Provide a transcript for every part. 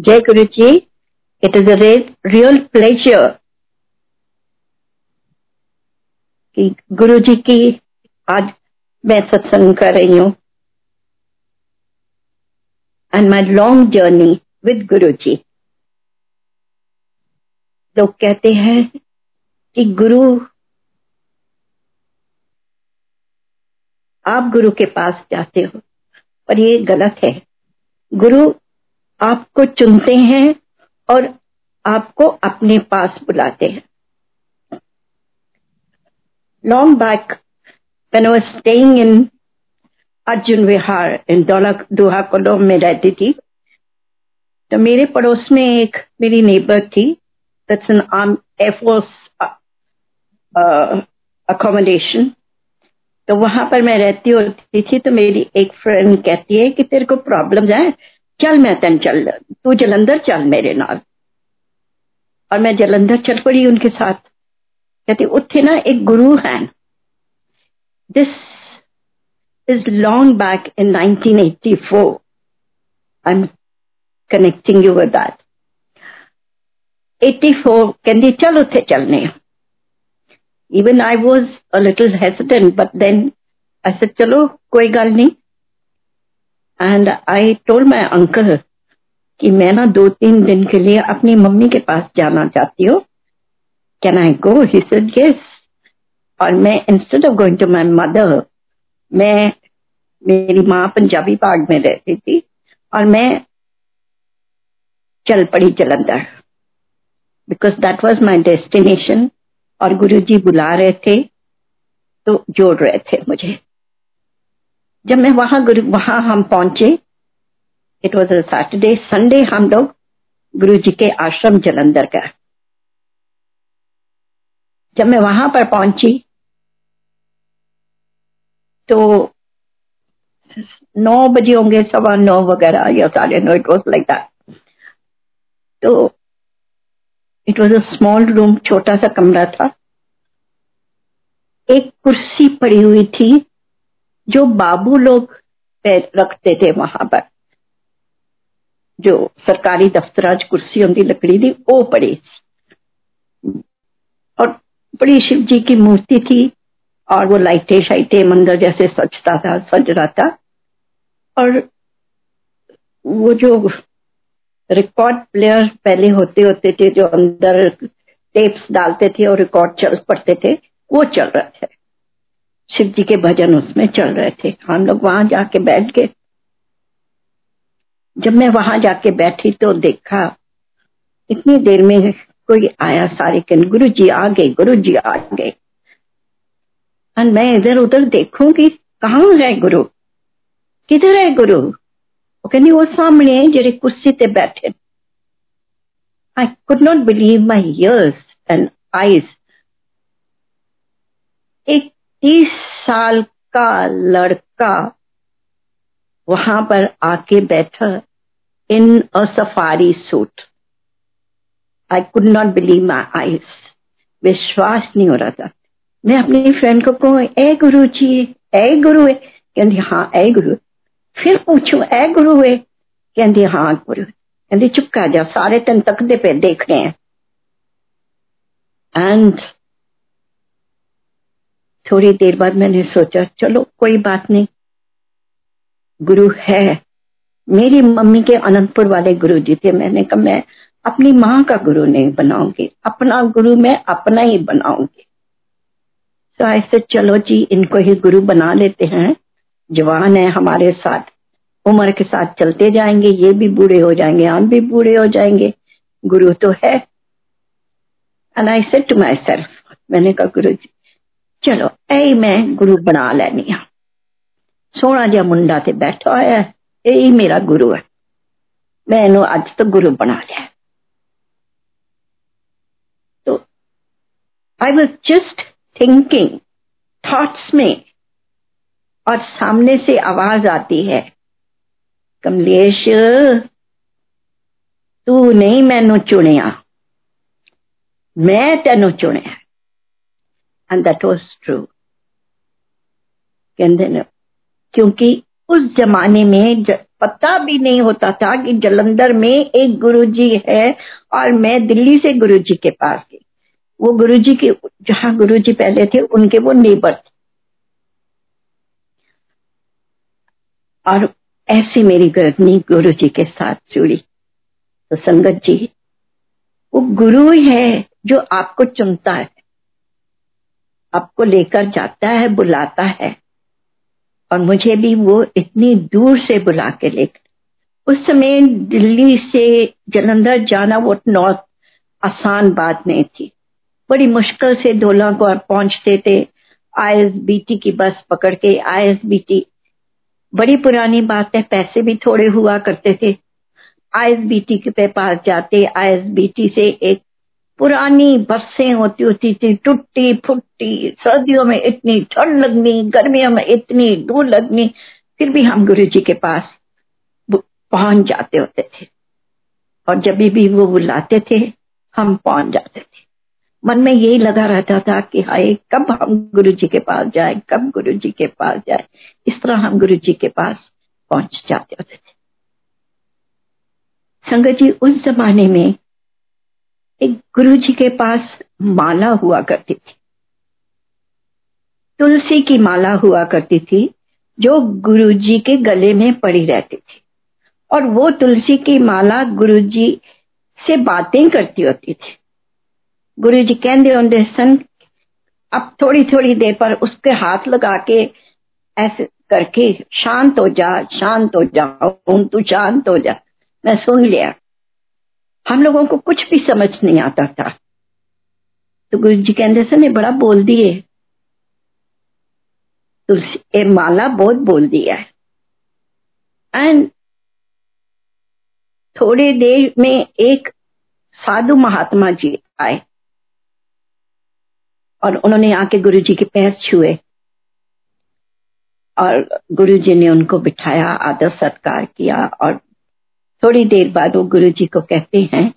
जय Guru ji it is a real pleasure कि गुरु जी की आज मैं सत्संग कर रही हूँ। And my long journey with Guru ji लोग कहते हैं कि गुरु, आप गुरु के पास जाते हो पर ये गलत है। गुरु आपको चुनते हैं और आपको अपने पास बुलाते हैं। Long back when I staying in Arjun Vihar in डोला दोहा कोलोम में रहती थी तो मेरे पड़ोस में एक मेरी नेबर थी that's an army air force accommodation तो वहाँ पर मैं रहती होती थी तो मेरी एक फ्रेंड कहती है कि तेरे को प्रॉब्लम है चल मैं तेन चल तू जलंधर चल मेरे नाल। और मैं जलंधर चल पड़ी उनके साथ। कहती उत्थे ना एक गुरु है। This is long back in 1984 I am connecting you with that 84 कहती चल उत्थे चलने even I was a little hesitant, but then I said, चलो कोई गल नहीं। And I told my uncle कि मैं ना दो तीन दिन के लिए अपनी मम्मी के पास जाना चाहती हूँ। Can I go he said yes और मैं instead of going to my mother मैं मेरी माँ पंजाबी बाग में रहती थी और मैं चल पड़ी Jalandhar. Because that was my destination और गुरु जी बुला रहे थे तो जोड़ रहे थे मुझे। जब मैं वहाँ गुरु, वहाँ हम पहुँचे it was a Saturday Sunday हम लोग गुरु जी के आश्रम जलंधर का। जब मैं वहाँ पर पहुँची तो नौ बजे होंगे, सवा नौ वगैरह या साढ़े नौ इट वॉज़ लाइक दैट तो it was a small room छोटा सा कमरा था। एक कुर्सी पड़ी हुई थी जो बाबू लोग रखते थे वहाँ पर, जो सरकारी दफ्तर कुर्सी होंगी लकड़ी दी वो पड़ी और बड़ी शिव जी की मूर्ति थी, और वो लाइटे शाइटे, मंदिर जैसे सजता था सज रहा था और वो जो रिकॉर्ड प्लेयर पहले होते होते थे, जो अंदर टेप्स डालते थे और रिकॉर्ड चल पड़ते थे, वो चल रहे थे। शिव जी के भजन उसमें चल रहे थे। हम लोग वहाँ जाके बैठ गए। जब मैं वहाँ जाके बैठी तो देखा, इतनी देर में कोई आया सारे कन गुरु जी आ गए गुरु जी आ गए। मैं इधर उधर देखूँगी, कहाँ है गुरु? किधर है गुरु? वो कहनी, वो सामने जेरे कुर्सी ते बैठे। I could not believe my ears and eyes एक तीस साल का लड़का वहाँ पर आके बैठा in a safari suit I could not believe my eyes विश्वास नहीं हो रहा था। मैं अपनी फ्रेंड को कहूँ, ए गुरु जी ए गुरु है। कहती हाँ ए गुरु फिर पूछू, ए गुरु है? कहती हाँ गुरु कहती, चुप कर जा, सारे तेन तकते पे देख रहे हैं। एंड थोड़ी देर बाद मैंने सोचा, चलो, कोई बात नहीं। गुरु है। मेरी मम्मी के अनंतपुर वाले गुरु जी थे। मैंने कहा, मैं अपनी माँ का गुरु नहीं बनाऊँगी। अपना गुरु मैं अपना ही बनाऊँगी। तो ऐसे चलो जी, इनको ही गुरु बना लेते हैं। जवान है हमारे साथ। उम्र के साथ चलते जाएँगे। ये भी बूढ़े हो जाएँगे हम भी बूढ़े हो जाएँगे। गुरु तो है। And I said to myself मैंने कहा गुरु जी चलो, ऐ मैं गुरु बना लैनी हाँ। सोना जहा मुंडा ते बैठा होया यही मेरा गुरु है। मैं इन अज तो गुरु बना लिया तो I was just thinking thoughts में और सामने से आवाज़ आती है, कमलेश, तू नहीं मैनू चुनिया मैं तेन चुनिया वॉज़ ट्रू कहते न, क्योंकि उस जमाने में पता भी नहीं होता था कि जलंधर में एक गुरुजी है और मैं दिल्ली से गुरुजी के पास गई। वो गुरुजी के, जहाँ गुरुजी पहले थे, उनके वो नेबर थे। और ऐसी मेरी गर्दनी गुरु जी के साथ जुड़ी। तो संगत जी, वो गुरु है जो आपको चुनता है। आपको लेकर जाता है, बुलाता है। और मुझे भी वो इतनी दूर से बुला के लेकर उस समय दिल्ली से जलंधर जाना वो नॉर्थ आसान बात नहीं थी। बड़ी मुश्किल से धोला को पहुँचते थे। आईएसबीटी की बस पकड़ के आईएसबीटी। बड़ी पुरानी बात है, पैसे भी थोड़े हुआ करते थे। आईएसबीटी के पास जाते, आईएसबीटी से एक पुरानी बसें होती होती थी, टूटी फुट्टी सर्दियों में इतनी ठंड लगनी, गर्मियों में इतनी दूर लगनी, फिर भी हम गुरु जी के पास पहुँच जाते होते थे। और जब भी वो बुलाते थे, हम पहुँच जाते थे। मन में यही लगा रहता था कि हाय, कब हम गुरु जी के पास जाए, कब गुरु जी के पास जाए, इस तरह हम गुरु जी के पास पहुँच जाते होते थे। संगत जी, उस जमाने में एक गुरु जी के पास माला हुआ करती थी। तुलसी की माला हुआ करती थी, जो गुरु जी के गले में पड़ी रहती थी। और वो तुलसी की माला गुरु जी से बातें करती होती थी। गुरु जी कहते होंगे, सन, अब थोड़ी थोड़ी देर पर उसके हाथ लगा के ऐसे करके शांत हो जा, शांत हो जा तू शांत हो जा, मैं सुन लिया हम लोगों को कुछ भी समझ नहीं आता था। तो गुरु जी कहते सन ये बड़ा बोल दिए। ये माला बहुत बोल दिया है। एंड थोड़ी देर में एक साधु महात्मा जी आए। और उन्होंने आके गुरु जी के पैर छुए। और गुरु जी ने उनको बिठाया, आदर सत्कार किया और थोड़ी देर बाद वो गुरु जी को कहते हैं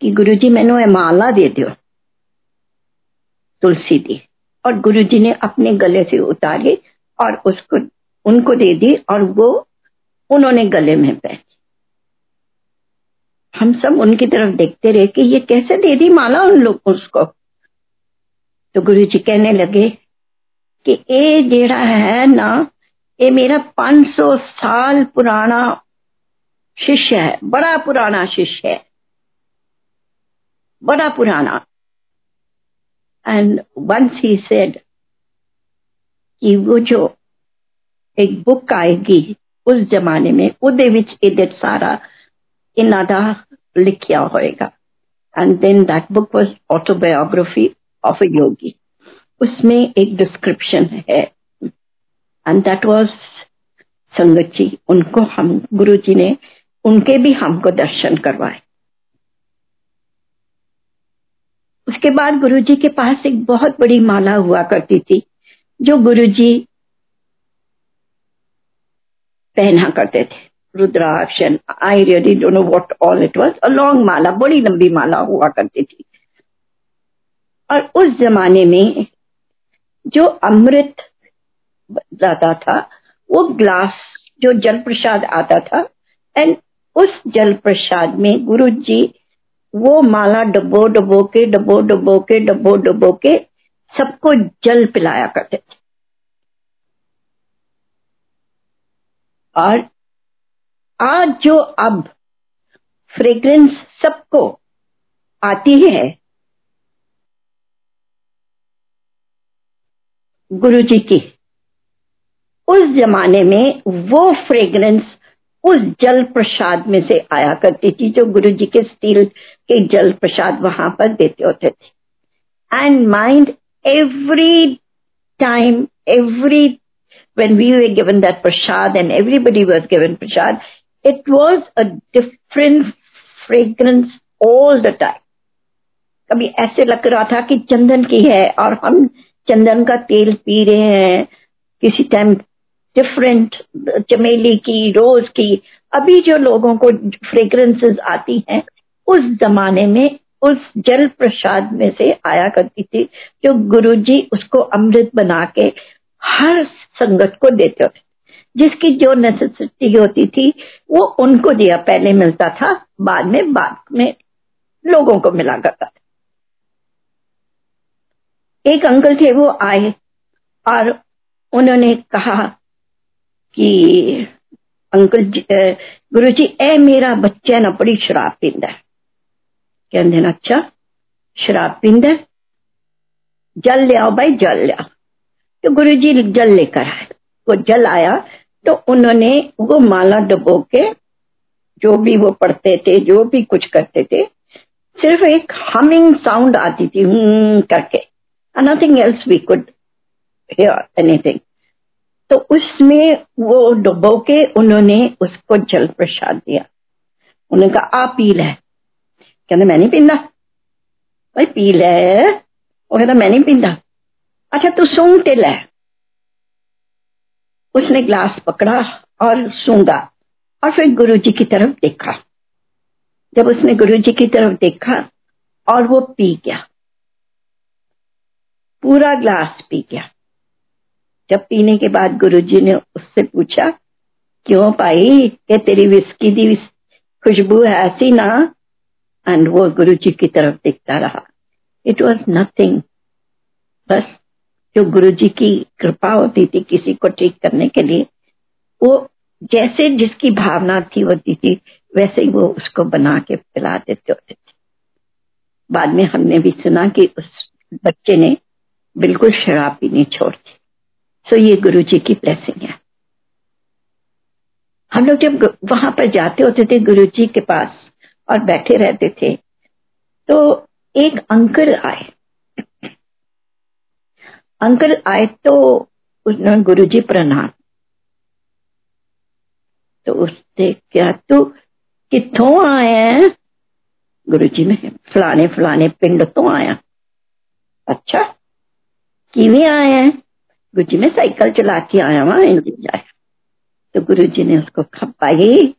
कि गुरु जी मैंने माला दे दो तुलसी दी। और गुरु जी ने अपने गले से उतारी और उसको, उनको दे दी और वो उन्होंने गले में पहनी हम सब उनकी तरफ़ देखते रहे कि ये कैसे दे दी माला उन लोग उसको। तो गुरु जी कहने लगे कि ये जेड़ा है ना ये मेरा 500 साल पुराना शिष्य है बड़ा पुराना शिष्य है बड़ा पुराना एंड वंस ही सेड कि वो जो एक बुक आएगी उस जमाने में ਉਹਦੇ ਵਿੱਚ ਇਹਦੇ ਸਾਰਾ ਇਹਨਾਂ ਦਾ ਲਿਖਿਆ ਹੋਏਗਾ and then that book was autobiography of a yogi उसमें एक डिस्क्रिप्शन है एंड दैट वाज संगत जी उनको हम गुरु जी ने उनके भी हमको दर्शन करवाए। उसके बाद गुरु जी के पास एक बहुत बड़ी माला हुआ करती थी, जो गुरु जी पहना करते थे। Rudraksha I really don't know what all it was a long mala, बड़ी लंबी माला हुआ करती थी। और उस जमाने में जो अमृत जाता था, वो ग्लास, जो जल प्रसाद आता था एंड उस जल प्रसाद में गुरु जी वो माला डबो डबो के, डबो डबो के, डबो डबो के सबको जल पिलाया करते थे। और आज जो अब फ्रेग्रेंस सबको आती है गुरु जी की, उस जमाने में वो फ्रेग्रेंस उस जल प्रसाद में से आया करती थी जो गुरु जी के स्टील के जल प्रसाद वहाँ पर देते होते थे and mind every time every when we were given that prasad and everybody was given prasad, it was a different fragrance all the time. कभी ऐसे लग रहा था कि चंदन की है और हम चंदन का तेल पी रहे हैं किसी टाइम डिफरेंट चमेली की रोज की। अभी जो लोगों को फ्रेग्रेंसेस आती हैं, उस जमाने में, उस जल प्रसाद में से आया करती थी, जो गुरुजी उसको अमृत बना के हर संगत को देते होते जिसकी जो नेसेसिटी होती थी, वो उनको दिया। पहले मिलता था, बाद में बाद में लोगों को मिला करता था। एक अंकल थे, वो आए, और उन्होंने कहा कि अंकल गुरु जी ए मेरा बच्चा ना बड़ी शराब है। कहते अच्छा शराब पींदा जल लियाओ भाई, जल लिया तो गुरु जी जल लेकर आए। वो जल आया तो उन्होंने वो माला डबो के, जो भी वो पढ़ते थे, जो भी कुछ करते थे, सिर्फ़ एक हमिंग साउंड आती थी करके। Nothing else we could hear anything तो उसमें वो डुबो के उन्होंने उसको जल प्रसाद दिया। उन्होंने कहा, आप पी ले। कहते, मैं नहीं पींदा भाई, पी ले। वो कहता, मैं नहीं पींदा अच्छा तू सूंघ ले। उसने ग्लास पकड़ा और सूँगा और फिर गुरु जी की तरफ़ देखा। जब उसने गुरु जी की तरफ़ देखा और वो पी गया। पूरा ग्लास पी गया। जब पीने के बाद गुरुजी ने उससे पूछा, क्यों पाई? ये तेरी विस्की दी खुशबू है ऐसी ना? एंड वो गुरु जी की तरफ़ देखता रहा। इट वॉज़ नथिंग बस जो गुरु जी की कृपा होती थी किसी को ठीक करने के लिए, वो जैसे जिसकी भावना थी होती थी, वैसे ही वो उसको बना के पिला देते होते थे। बाद में हमने भी सुना कि उस बच्चे ने बिल्कुल शराब पीनी छोड़ दी। सो ये गुरु जी की ब्लेसिंग है। हम लोग जब वहाँ पर जाते होते थे गुरु जी के पास और बैठे रहते थे तो एक अंकल आए। अंकल आए तो उन्होंने गुरु जी प्रणाम। तो उसने क्या तू कितों आया है? गुरु जी ने फलाने फलाने पिंड तो आया। अच्छा किवे आया है? गुरु जी मैं साइकिल चला के आया वहाँ इंडिया आया तो गुरु जी ने उसको खपाई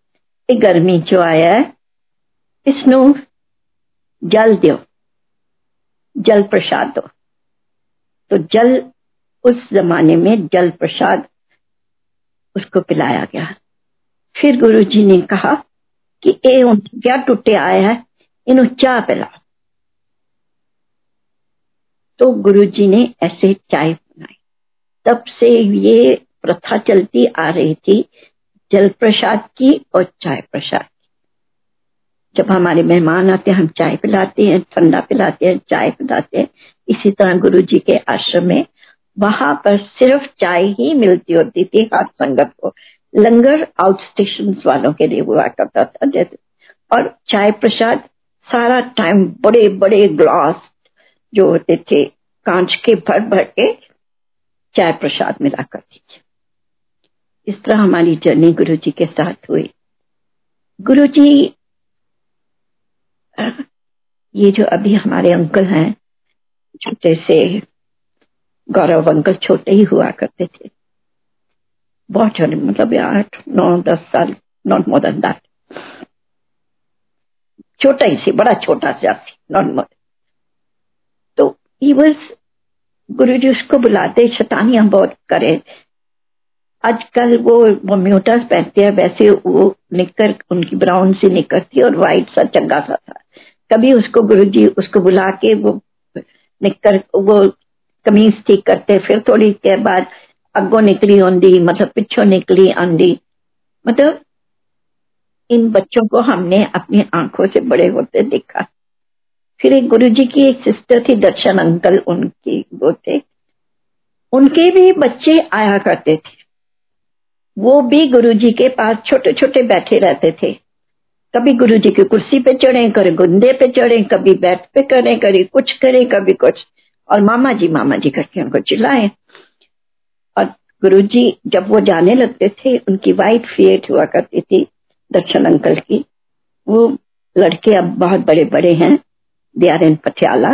गर्मी चो आया इसनु जल दो जल प्रसाद दो। तो जल, उस जमाने में जल प्रसाद उसको पिलाया गया। फिर गुरु जी ने कहा कि, ए क्या टूटे आया है? इन चाह पिला तो गुरु जी ने ऐसे चाय तब से ये प्रथा चलती आ रही थी जल प्रसाद की और चाय प्रसाद की। जब हमारे मेहमान आते हैं, हम चाय पिलाते हैं, ठंडा पिलाते हैं, चाय पिलाते हैं, इसी तरह गुरु जी के आश्रम में वहाँ पर सिर्फ़ चाय ही मिलती होती थी हर संगत को। लंगर आउट स्टेशन वालों के लिए हुआ करता था, जैसे। और चाय प्रसाद सारा टाइम बड़े बड़े ग्लास जो होते थे, कांच के भर भर के चाय प्रसाद मिला कर दीजिए। इस तरह हमारी जर्नी गुरु जी के साथ हुई। गुरु जी ये जो अभी हमारे अंकल हैं छोटे से गौरव अंकल छोटे ही हुआ करते थे, बहुत छोटे मतलब आठ, नौ, दस साल नॉट मोर देन दैट छोटा ही से बड़ा छोटा सा नॉट मोर तो ही वॉज़ गुरु जी उसको बुलाते शतानियाँ बहुत करे। आजकल वो वो म्यूटस पहनते हैं, वैसे वो निकर, उनकी ब्राउन सी निकर थी और व्हाइट सा, चंगा सा था। कभी उसको गुरु जी उसको बुला के वो निकर, वो कमीज ठीक करते, फिर थोड़ी देर बाद अगो निकली आंदी मतलब पिछो निकली आंदी मतलब इन बच्चों को हमने अपनी आँखों से बड़े होते देखा। फिर एक गुरु जी की एक सिस्टर थी, दर्शन अंकल, उनकी वो थे। उनके भी बच्चे आया करते थे। वो भी गुरु जी के पास छोटे छोटे बैठे रहते थे। कभी गुरु जी की कुर्सी पे चढ़े, कभी गुंदे पे चढ़े, कभी बैठ पे करें कभी कुछ करें, कभी कुछ। और मामा जी मामा जी करके उनको चिल्लाए। और गुरु जी जब वो जाने लगते थे, उनकी वाइट फेट हुआ करती थी, दर्शन अंकल की। वो लड़के अब बहुत बड़े बड़े हैं। दे आर इन पटियाला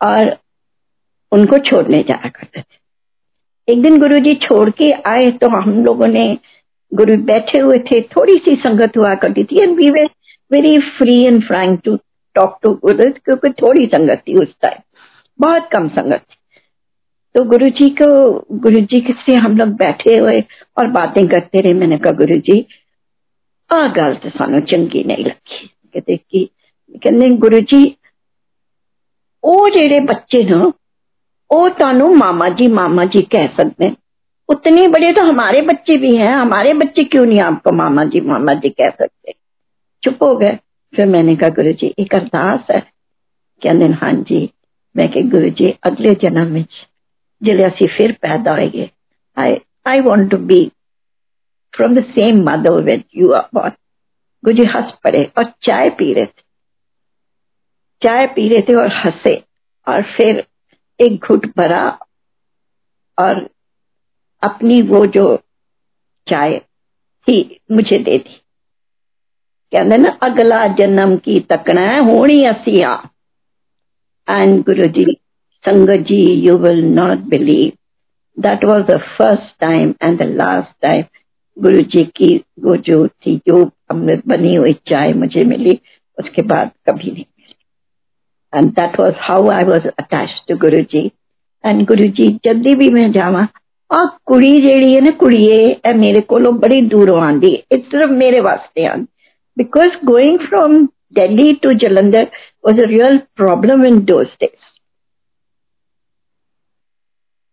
और उनको छोड़ने जाया करते थे। एक दिन गुरु जी छोड़ के आए तो हम लोगों ने, गुरु बैठे हुए थे थोड़ी सी संगत हुआ करती थी and we were very free and frank to talk to Guru, क्योंकि थोड़ी संगत थी उस टाइम बहुत कम संगत थी। तो गुरु जी को गुरु जी से हम लोग बैठे हुए और बातें करते रहे। मैंने कहा गुरु जी आ गल तो सानू चंगी नहीं लगी। कहते कि कहते गुरु जी ਉਹ ਜਿਹੜੇ ਬੱਚੇ ਨਾ ਉਹ ਤੁਹਾਨੂੰ मामा जी मामा जी कह सकते हैं उतने बड़े तो हमारे बच्चे भी हैं हमारे बच्चे क्यों नहीं आपको मामा जी मामा जी कह सकते चुप हो गए फिर मैंने कहा गुरु जी एक अरदास है कहते हाँ जी मैं कि गुरु जी अगले जन्म में जिले असि फिर पैदा होएंगे I I want to be from the same mother with you are born Guru ji हंस पड़े और चाय पी रहे थे चाय पी रहे थे और हंसे, और फिर एक घुट भरा और अपनी वो जो चाय थी मुझे दे दी। कहते ना, अगला जन्म की तकना है होनी असी आ एंड गुरु जी संगत जी you will not believe that was the first time and the last time Guru ji की वो जो थी, जो अमृत बनी हुई चाय मुझे मिली, उसके बाद कभी नहीं। And that was how I was attached to Guru ji and गुरु जी जल्दी भी मैं जावा और कुड़ी जेड़ी है ना कुड़िए ए मेरे को बड़ी दूरों आंदी है सिर्फ़ मेरे वास्ते आंदी because going from Delhi to Jalandhar was a real problem in those days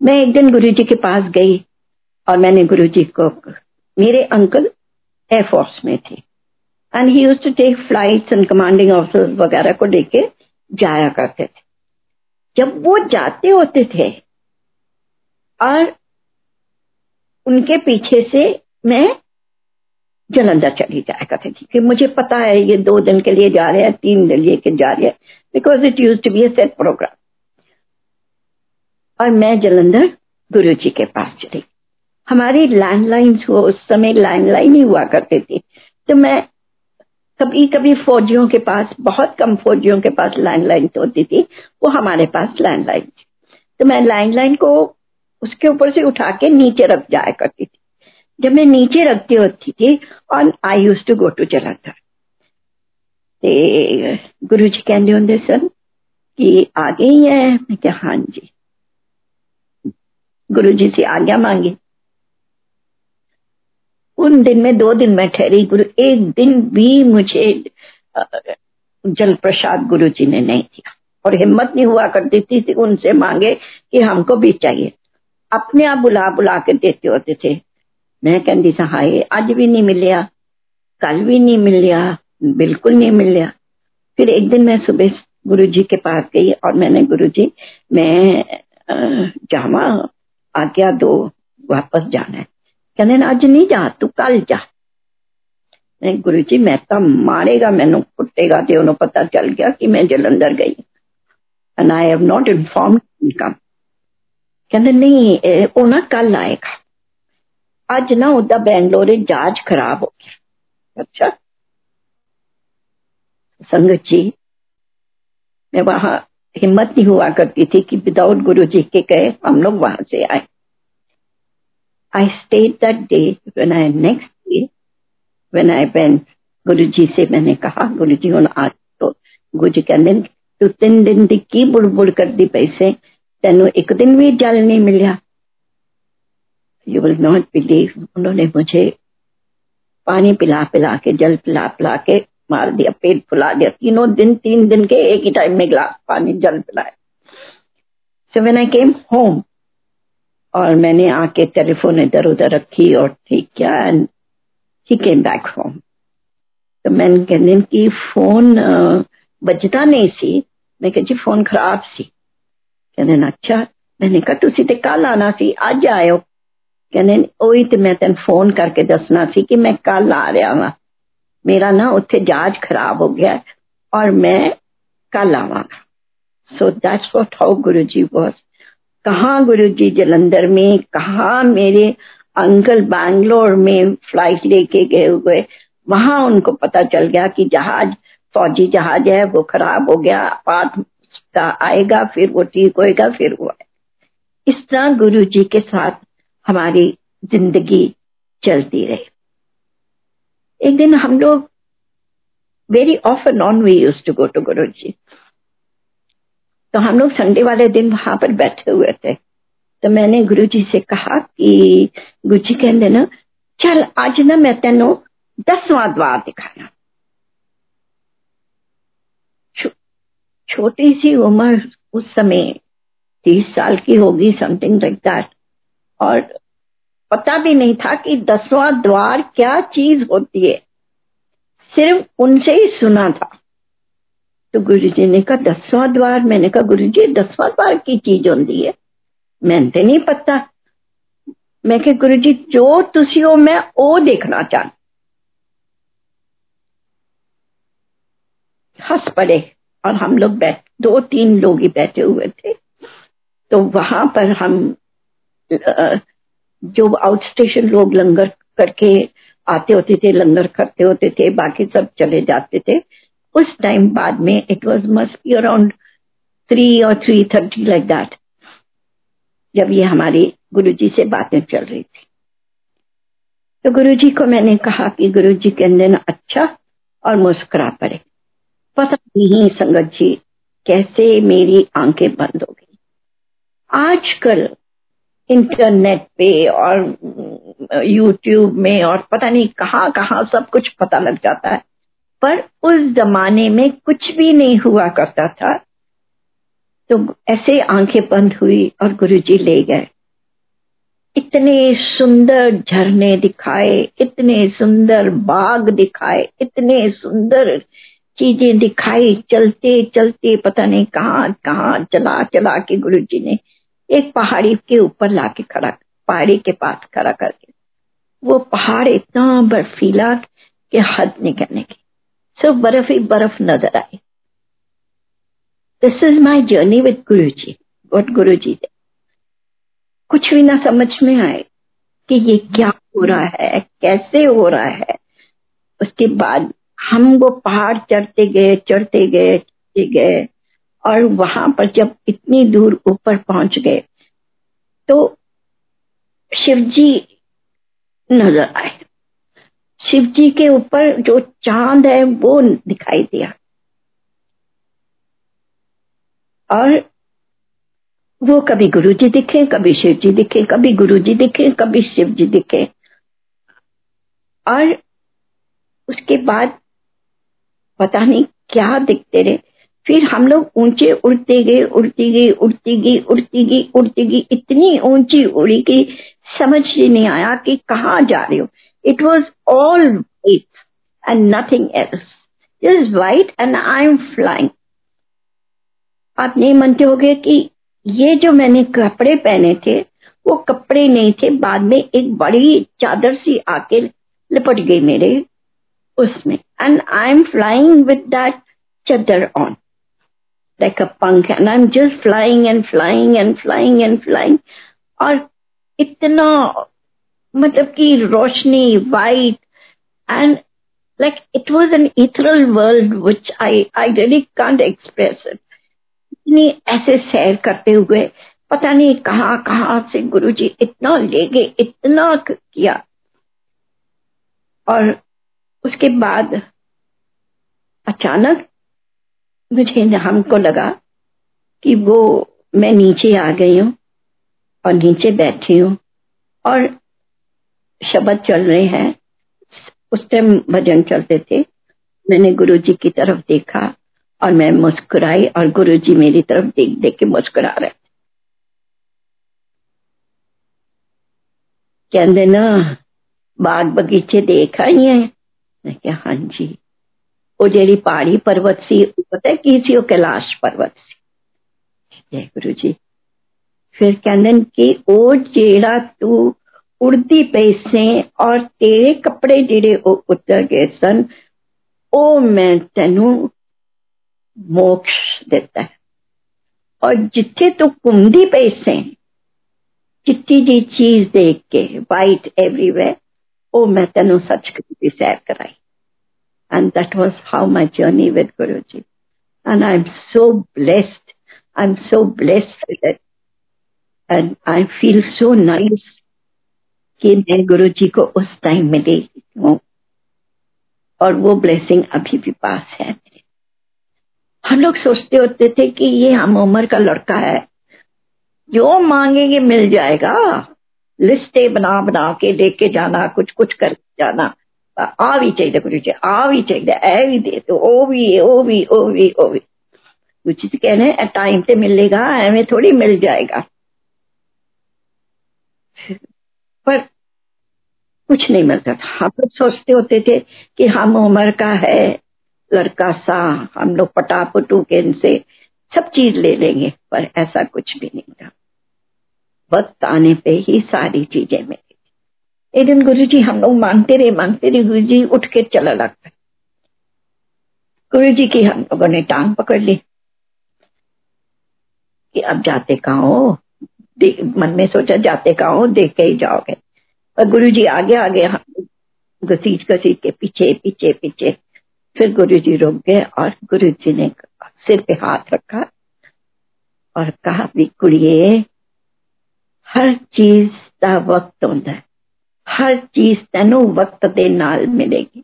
मैं एक दिन गुरु जी के पास गई और मैंने गुरु जी को मेरे अंकल एयरफोर्स में थे and he used to take flights and commanding officers वगैरह को लेके जाया करते थे। जब वो जाते होते थे और उनके पीछे से मैं जलंधर चली जाया करती थी कि मुझे पता है ये दो दिन के लिए जा रहे हैं, तीन दिन लेके जा रहे हैं because it use to be set programme और मैं जलंधर गुरु जी के पास चली। हमारी लैंडलाइन उस समय लैंडलाइन ही हुआ करती थी तो मैं कभी कभी फौजियों के पास, बहुत कम फौजियों के पास लैंडलाइन होती थी, वो हमारे पास लैंडलाइन थी। तो मैं लैंडलाइन को उसके ऊपर से उठा के नीचे रख जाया करती थी। जब मैं नीचे रखती होती थी, और I use to go to चला जलंधर गुरु जी कहते होंगे, सर कि आ गई है? मैं क्या हाँ जी। गुरु जी से आज्ञा मांगी। उन दिन में दो दिन में ठहरी गुरु एक दिन भी मुझे जल प्रसाद गुरु जी ने नहीं दिया। और हिम्मत नहीं हुआ करती थी, थी उनसे मांगे कि हमको भी चाहिए। अपने आप बुला बुला के देते होते थे। मैं कहती था हाय आज भी नहीं मिलिया कल भी नहीं मिलिया बिल्कुल नहीं मिलिया। फिर एक दिन मैं सुबह गुरु जी के पास गई और मैंने गुरु जी मैं जावा आज्ञा दो वापस जाना है। कहने अज नहीं जा तू कल जा गुरु जी मैं तो मारेगा मैनू कुटेगा तो उन्होंने पता चल गया कि मैं जलंधर गई and I have not inform income कहते नहीं वो ना कल आएगा अज ना उदा बैंगलोर जहाज़ खराब हो गया अच्छा संगत जी मैं वहाँ हिम्मत नहीं हुआ करती थी कि विदाउट गुरु जी के कहे हम लोग वहाँ से आए I stayed that day when I next day, when I went जी से मैंने कहा गुरु जी आज तो गुरु जी कहते तू तीन दिन की की बुड़ बुड़ कर दी पैसे तेन एक दिन भी जल नहीं मिलिया? यू विल नॉट बिलीव उन्होंने मुझे पानी पिला पिला के, जल पिला पिला के मार दिया, पेट फुला दिया। तीनों दिन, तीन दिन के एक ही टाइम में गिलास पानी जल पिलाया। So when I came home और मैंने आके टेलीफोन इधर उधर रखी और ठीक किया and he came back home तो मैंने कहने की फोन बजता नहीं सी मैं कह जी फोन खराब सी कहने अच्छा मैंने कहा तुसी ते कल आना सी अज आयो कहने ਉਹੀ ਤੇ ਮੈਂ ਤੈਨੂੰ ਫੋਨ ਕਰਕੇ ਦੱਸਣਾ ਸੀ ਕਿ ਮੈਂ ਕੱਲ ਆ ਰਿਹਾ ਵਾਂ ਮੇਰਾ ਨਾ ਉੱਥੇ ਜਹਾਜ਼ ਖਰਾਬ ਹੋ ਗਿਆ ਔਰ ਮੈਂ ਕੱਲ ਆਵਾਂਗਾ so that's what how Guru ji ਵਾਸ कहा गुरु जी जलंधर में, कहा मेरे अंकल बैंगलोर में फ़्लाइट लेके गए हुए। वहाँ उनको पता चल गया कि जहाज़, फौजी जहाज़ है, वो खराब हो गया पाठ आएगा, फिर वो ठीक होएगा, फिर वो इस तरह गुरु जी के साथ हमारी ज़िंदगी चलती रही। एक दिन हम लोग very of often on we use to go to Guru ji तो हम लोग संडे वाले दिन वहाँ पर बैठे हुए थे। तो मैंने गुरु जी से कहा कि गुरु जी कहते ना, चल आज ना मैं तेनो दसवां द्वार दिखाया छोटी सी उम्र उस समय, तीस साल की होगी समथिंग लाइक दैट और पता भी नहीं था कि दसवां द्वार क्या चीज़ होती है। सिर्फ़ उनसे ही सुना था। तो गुरु जी ने कहा, दसवा द्वार। मैंने कहा गुरु जी दसवा द्वार की चीज़ होती है। मैं तो नहीं पता। मैं कहा गुरु जी जो तुसी हो, मैं वो देखना चाह हंस पड़े और हम लोग बैठ दो तीन लोग ही बैठे हुए थे। तो वहाँ पर हम जो आउट स्टेशन लोग लंगर करके आते होते थे, लंगर करते होते थे, बाकी सब चले जाते थे। उस टाइम बाद में it was must be around three और थ्री थर्टी लाइक दैट जब ये हमारी गुरुजी से बातें चल रही थी। तो गुरुजी को मैंने कहा कि गुरुजी के अंदर अच्छा और मुस्कुरा पड़े। पता नहीं संगत जी, कैसे मेरी आँखें बंद हो गई। आजकल इंटरनेट पे और यूट्यूब में और पता नहीं कहाँ कहाँ सब कुछ पता लग जाता है। पर उस जमाने में कुछ भी नहीं हुआ करता था। तो ऐसे आँखें बंद हुई और गुरुजी ले गए। इतने सुंदर झरने दिखाए, इतने सुंदर बाग दिखाए, इतने सुंदर चीज़ें दिखाई, चलते चलते पता नहीं कहाँ कहाँ चला चला के गुरु जी ने एक पहाड़ी के ऊपर लाके खड़ा, पहाड़ी के पास खड़ा करके। वो पहाड़ इतना बर्फीला कि हद निकलने की। सिर्फ़ बर्फ़ ही बर्फ़ नज़र आई this is my journey with Guru ji what गुरु जी ने कुछ भी ना समझ में आए कि ये क्या हो रहा है, कैसे हो रहा है। उसके बाद हम वो पहाड़ चढ़ते गए चढ़ते गए चढ़ते गए और वहाँ पर जब इतनी दूर ऊपर पहुँच गए तो शिवजी नज़र आए। शिवजी के ऊपर जो चाँद है, वो दिखाई दिया। और वो कभी गुरु जी दिखे, कभी शिव जी दिखे, कभी गुरु जी दिखे, कभी शिव जी दिखे। और उसके बाद पता नहीं क्या दिखते रहे। फिर हम लोग ऊँचे उड़ते गए, उड़ती गई उड़ती गई उड़ती गई उड़ती गई इतनी ऊँची उड़ी कि समझ ही नहीं आया कि कहाँ जा रहे हो। It was all white and nothing else is white and I am flying आप नहीं मानते हो गए कि ये जो मैंने कपड़े पहने थे, वो कपड़े नहीं थे, बाद में एक बड़ी चादर सी आके लिपट गई मेरे उसमें. And I'm flying with that chadar on. Like a punk. And I'm just flying and flying and flying and flying. और इतना मतलब कि रोशनी white and it was an ethereal world which I I really can't express it. इतनी ऐसे सैर करते हुए, पता नहीं कहाँ कहाँ से गुरुजी इतना ले गए इतना किया और उसके बाद अचानक मुझे हमको लगा कि वो मैं नीचे आ गई हूँ और नीचे बैठी हूँ और शब्द चल रहे हैं। उस टाइम भजन चलते थे। मैंने गुरु जी की तरफ़ देखा और मैं मुस्कुराई और गुरु जी मेरी तरफ़ देख देख के मुस्कुरा रहे कहते, ना, बाग बगीचे देखा ही है? मैं क्या हाँ जी। वो जेड़ी पहाड़ी पर्वत सी, पता की सी? वो कैलाश पर्वत सी। जय गुरु जी फिर कहते कि वो जेड़ा तू उड़ती पई से और तेरे कपड़े जेड़े उतर गए सन ओ मैं तेनू मोक्ष देता है और जिथे तू घूमती पई से चिट्टी जी चीज़ देख के वाइट एवरीवेयर ओ मैं तेनू सच की सैर कराई And that was how my journey with Guruji. And I'm so blessed. I'm so blessed with it. And I feel so nice कि मैं गुरु जी को उस टाइम में दे हूँ। और वो ब्लेसिंग अभी भी पास है हम लोग सोचते होते थे कि ये हम उम्र का लड़का है। जो मांगेंगे मिल जाएगा। लिस्टे बना बना के, लेके जाना कुछ कुछ कर जाना। आ भी चाहिए कुछ आ भी चाहिए ए भी दे तो ओ भी ओ भी ओ भी ओ भी। कुछ कहने टाइम से मिलेगा एवं थोड़ी मिल जाएगा। पर कुछ नहीं मिलता था। हम लोग सोचते होते थे कि हम उम्र का है, लड़का सा, हम लोग पटापटू के इनसे सब चीज़ ले लेंगे, पर ऐसा कुछ भी नहीं था। वक्त आने पे ही सारी चीज़ें मिली। एक दिन गुरु जी हम लोग मांगते रहे मांगते रहे गुरु जी उठ के चला लगता गुरु जी की हम लोगों ने टांग पकड़ ली कि अब जाते कहा हो? मन में सोचा जाते कहा हो? देख के ही जाओगे। और गुरु जी आगे आगे घसीट घसीट के पीछे पीछे पीछे। फिर गुरु जी रुक गए और गुरु जी ने सिर पे हाथ रखा और कहा भी कुड़िए, हर चीज़ का वक्त होता है। हर चीज़ तेन वक्त दे नाल मिलेगी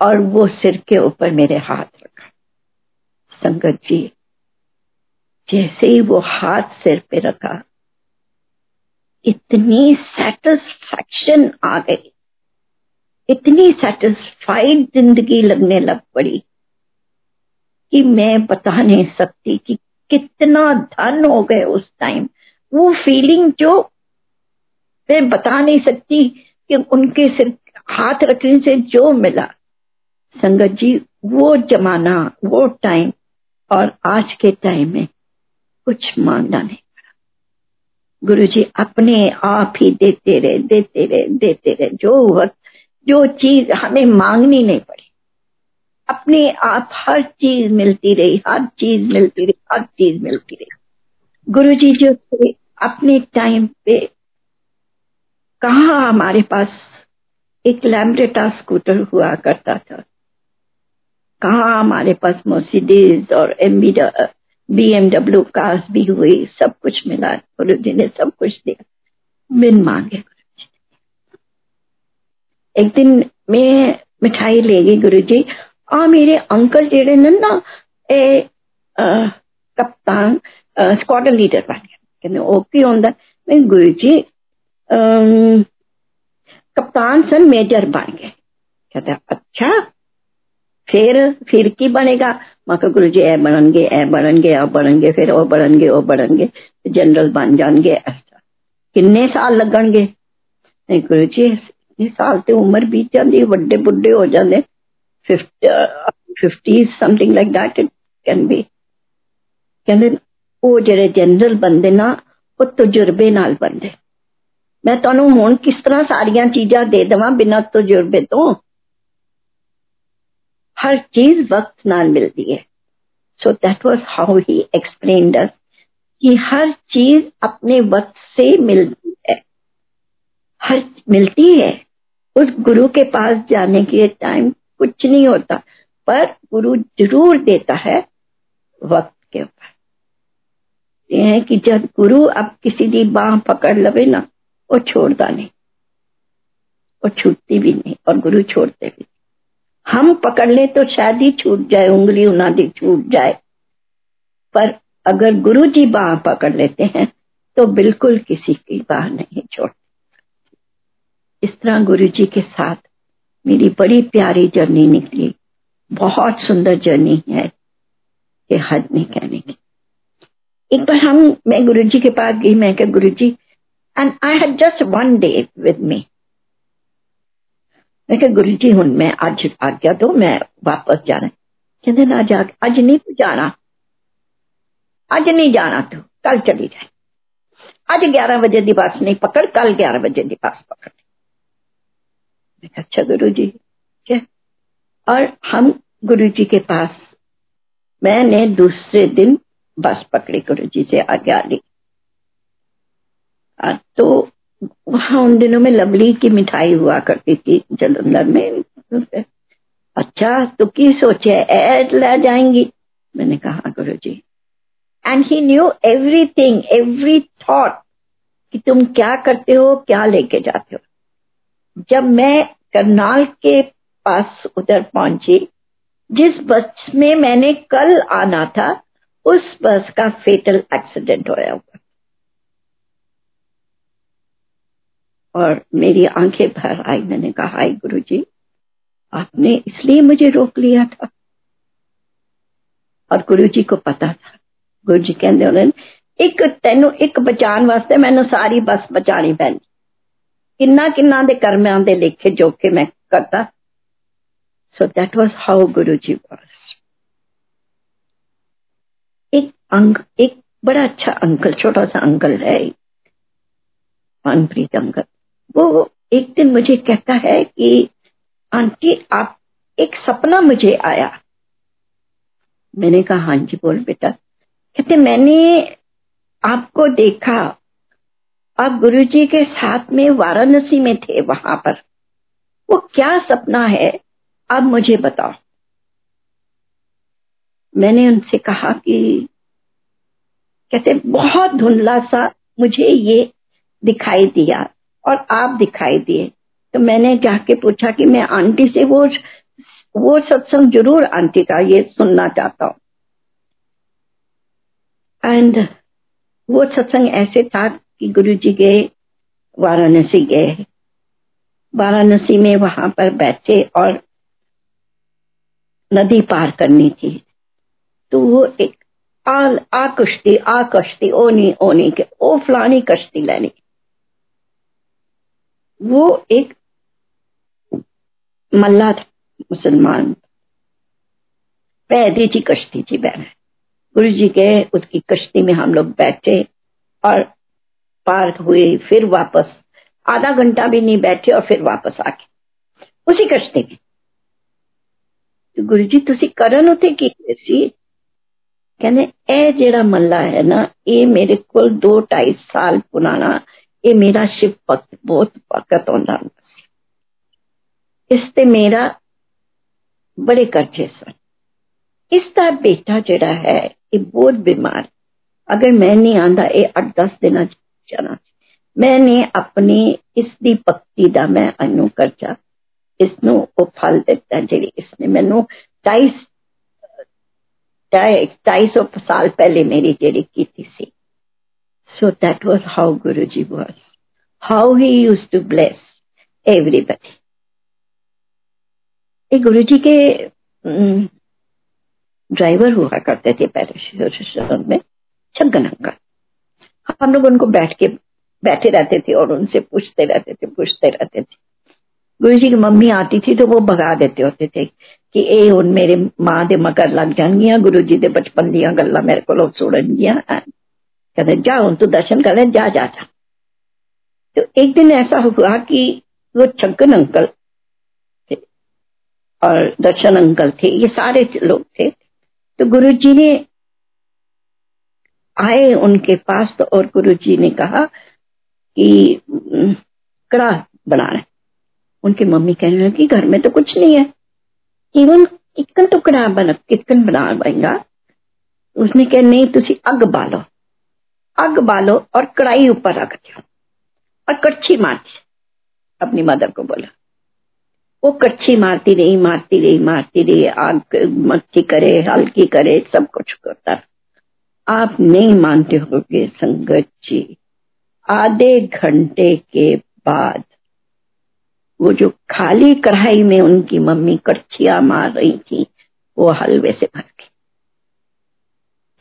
और वो सिर के ऊपर मेरे हाथ रखा। संगत जी, जैसे ही वो हाथ सिर पे रखा इतनी सेटिस्फैक्शन आ गई। इतनी सेटिस्फाइड ज़िंदगी लगने लग पड़ी कि मैं बता नहीं सकती कि कितना धन हो गए उस टाइम वो फीलिंग जो मैं बता नहीं सकती कि उनके सिर, हाथ रखने से जो मिला। संगत जी, वो जमाना, वो टाइम और आज के टाइम में कुछ मांगना नहीं गुरु जी अपने आप ही देते रहे देते रहे देते रहे। जो वक्त, जो चीज़ हमें मांगनी नहीं पड़ी। अपने आप हर चीज़ मिलती रही, हर चीज़ मिलती रही, हर चीज़ मिलती रही। गुरु जी जो थे, अपने टाइम पे कहा हमारे पास एक लैम्ब्रेटा स्कूटर हुआ करता था? कहा हमारे पास मोसीडीज और बी एमडब्ल्यू कार्स भी हुई सब कुछ मिला गुरु जी ने सब कुछ दिया। बिन मांगे एक दिन मैं मिठाई ले गई गुरु जी आ, मेरे अंकल जेड़े ने ना, ए कप्तान स्क्वाडन लीडर बन गया कहते ओ की मैं गुरु जी कप्तान सन मेजर बन गए। कहते अच्छा फिर फिर की बनेगा मैं कहा गुरु जी ए बननगे ए बननगे आ बननगे फिर ओ बननगे ओ बननगे जनरल बन जाएंगे ऐसा किन्ने साल लगणगे गुरु जी इतने साल ਤੇ ਉਮਰ ਬੀਤ ਜਾਂਦੀ ਵੱਡੇ ਬੁੱਢੇ ਹੋ ਜਾਂਦੇ 50 something like that it can be ਕਹਿੰਦੇ ਉਹ ਜਿਹੜੇ ਜਨਰਲ ਬੰਦੇ ਨਾ ਉਹ ਤਜਰਬੇ ਨਾਲ ਬੰਦੇ ਮੈਂ ਤੁਹਾਨੂੰ ਹੁਣ ਕਿਸ ਤਰ੍ਹਾਂ ਸਾਰੀਆਂ ਚੀਜ਼ਾਂ ਦੇ ਦਵਾਂ ਬਿਨਾਂ ਤਜਰਬੇ ਤੋਂ हर चीज़ वक्त नाल मिलती है। So that was how he explained us कि हर चीज़ अपने वक्त से मिलती है। हर मिलती है। उस गुरु के पास जाने के टाइम कुछ नहीं होता, पर गुरु ज़रूर देता है वक्त के ऊपर। ये है कि जब गुरु अब किसी की बाह पकड़ लवे ना, वो छोड़ता नहीं। वो छूटती भी नहीं और गुरु छोड़ते भी हम पकड़ ले तो शायद ही छूट जाए, उंगली उन्हें छूट जाए। पर अगर गुरु जी बाह पकड़ लेते हैं तो बिल्कुल किसी की बाह नहीं छोड़ते। इस तरह गुरु जी के साथ मेरी बड़ी प्यारी जर्नी निकली। बहुत सुंदर जर्नी है ये हद नहीं कहने की। एक बार हम, मैं गुरु जी के पास गई, मैं Guru ji and I had just one day with me मैं क्या गुरु जी हूँ मैं अज आज्ञा दो, मैं वापस जाना। कहते ना जा अज नहीं तू जाना। अज नहीं जाना तू, कल चली जाए। अज ग्यारह बजे की बस नहीं पकड़, कल ग्यारह बजे की बस पकड़। अच्छा गुरु जी, क्या? और हम गुरु जी के पास, मैंने दूसरे दिन बस पकड़ी गुरु जी से आज्ञा ली। तो वहाँ उन दिनों में लवली की मिठाई हुआ करती थी, जलंधर में। अच्छा तो की सोचे, ऐड ला जाएँगी। मैंने कहा Guru ji and he knew everything every thought कि तुम क्या करते हो, क्या लेके जाते हो। जब मैं करनाल के पास उधर पहुँची, जिस बस में मैंने कल आना था, उस बस का फेटल एक्सीडेंट होया हुआ। और मेरी आँखें भर आई। मैंने कहा, हाय गुरु जी आपने इसलिए मुझे रोक लिया था? और गुरु जी को पता था। गुरु जी कहते एक तेन एक बचाने वास्ते मैंने सारी बस बचानी पैनी किन्ना किन्ना लेखे जोखे मैं करता सो that was how Guru ji was एक अंग, एक बड़ा अच्छा अंकल, छोटा सा अंकल है मनप्रीत अंकल। वो एक दिन मुझे कहता है कि, आंटी, आप, एक सपना मुझे आया। मैंने कहा हाँ जी, बोल बेटा। कहते, मैंने आपको देखा। आप गुरु जी के साथ में वाराणसी में थे वहाँ पर। वो क्या सपना है अब मुझे बताओ। मैंने उनसे कहा कि, कहते, बहुत धुंधला सा मुझे ये दिखाई दिया। और आप दिखाई दिए। तो मैंने जाके पूछा कि मैं आंटी से वो वो सत्संग ज़रूर आंटी का, ये सुनना चाहता हूँ। एंड वो सत्संग ऐसे था कि गुरु जी गए, वाराणसी गए। वाराणसी में वहाँ पर बैठे और नदी पार करनी थी। तो वो एक आ कश्ती आ कश्ती ओ नहीं के, ओ फलानी कश्ती लेनी। वो एक मल्ला था, मुसलमान। पैदे जी कश्ती थी बहन गुरु जी गए उसकी कश्ती में हम लोग बैठे और पार हुए, फिर वापस। आधा घंटा भी नहीं बैठे और फिर वापस आके उसी कश्ती में। तो गुरु जी तुम करण उते की सी कहने ए जेड़ा मल्ला है ना, ये मेरे को दो ढाई साल पुराना ਇਹ ਮੇਰਾ ਸ਼ਿਵ ਭਗਤ ਬਹੁਤ ਭਗਤ ਹੁੰਦਾ ਇਸ ਤੇ ਮੇਰਾ ਬੜੇ ਕਰਜ਼ੇ ਸਨ ਇਸ ਦਾ ਬੇਟਾ ਜਿਹੜਾ ਹੈ ਇਹ ਬਹੁਤ ਬਿਮਾਰ ਅਗਰ ਮੈਂ ਨਹੀਂ ਆਂਦਾ ਇਹ 8-10 ਦਿਨਾਂ ਚ ਜਾਣਾ मैंने अपनी इसकी भक्ति का मैं अनु करजा इसनु वो फल दिता जी इसने मैनू ढाई ढाई सौ साल पहले मेरी जेड़ी की सी so that was how Guru ji was how he use to bless everybody Guru ji के ड्राइवर हुआ करते थे पैराशूट में छगन अंकल हम लोग उनको बैठ के, बैठे रहते थे और उनसे पूछते रहते थे, पूछते रहते थे। गुरु जी की मम्मी आती थी तो वो भगा देते होते थे कि, ए हूँ मेरे माँ दे मगर लग जाएंगियाँ गुरु जी दे बचपन दिया गल्ला मेरे को सुनगियाँ कहते जा हूँ तू दर्शन कर ले जा जा जा तो एक दिन ऐसा हुआ कि वो छगन अंकल थे और दर्शन अंकल थे ये सारे लोग थे तो गुरु जी ने आए उनके पास तो और गुरु जी ने कहा कि कड़ा बना रहे उनकी मम्मी कह कहने लगी घर में तो कुछ नहीं है इवन इकन तो कड़ा बन कितकन बना पाएगा उसने कहा नहीं तुम अग बालो अग बालो और कढ़ाई ऊपर रख दो और कच्छी मारती अपनी मदर को बोला, वो कच्छी मारती रही मारती रही मारती रही। आग मच्छी करे, हल्की करे, सब कुछ करता आप नहीं मानते हो संगत जी, आधे घंटे के बाद वो जो खाली कढ़ाई में उनकी मम्मी कड़छिया मार रही थी, वो हलवे से भर गई।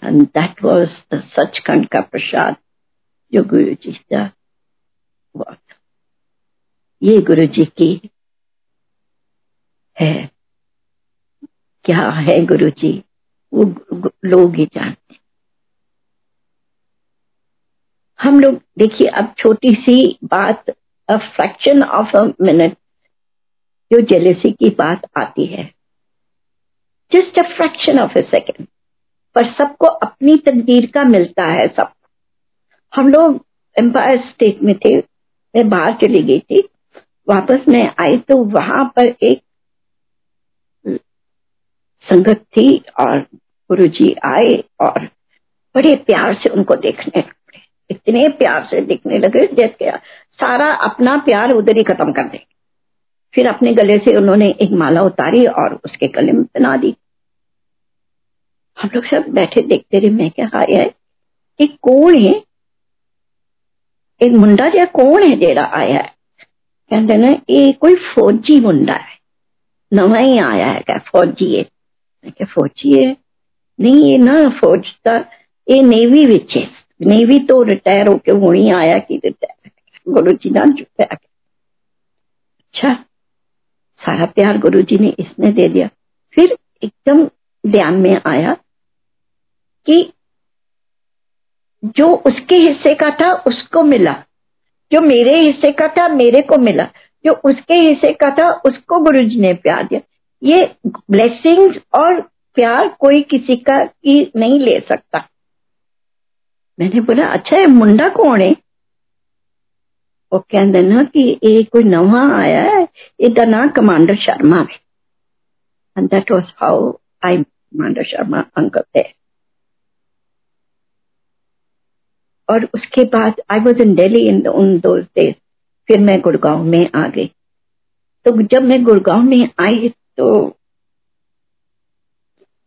And that was the Sachkhand का प्रसाद जो गुरु जी का हुआ था ये गुरु जी की है क्या है गुरु जी वो लोग ही जानते हम लोग, देखिए, अब छोटी सी बात a fraction of a minute जो जेलेसी की बात आती है. Just a fraction of a second पर सबको अपनी तकदीर का मिलता है सब। हम लोग एम्पायर स्टेट में थे, मैं बाहर चली गई थी। वापस मैं आई तो वहाँ पर एक संगत थी और गुरु जी आए और बड़े प्यार से उनको देखने लगे। इतने प्यार से देखने लगे जैसे सारा अपना प्यार उधर ही खत्म कर दे। फिर अपने गले से उन्होंने एक माला उतारी और उसके गले में बना दी। हम लोग सब बैठे देखते रहे मैं क्या हाय है एक कौन है? एक मुंडा जहा कौन है जेड़ा आया है? कहते ना, ये कोई फौजी मुंडा है। नवा ही आया है, क्या फौजी है? मैं क्या फौजी है? नहीं, ये ना फौज का ये नेवी विच है। नेवी तो रिटायर होके हूँ ही आया कि रिटायर गुरु जी ना चुका अच्छा सारा प्यार गुरु जी ने इसने दे दिया। फिर एकदम ध्यान में आया कि जो उसके हिस्से का था उसको मिला जो मेरे हिस्से का था मेरे को मिला जो उसके हिस्से का था उसको गुरु जी ने प्यार दिया ये ब्लेसिंग्स और प्यार कोई किसी का की नहीं ले सकता मैंने बोला अच्छा ये मुंडा कौन है वो कहते ना कि ये कोई नवा आया है ਇਹਦਾ ਨਾਂ कमांडर शर्मा है and that was how I commander Sharma uncle there और उसके बाद आई वॉज़ इन डेली इन उन डेज़ फिर मैं गुड़गांव में आ गई। तो जब मैं गुड़गांव में आई तो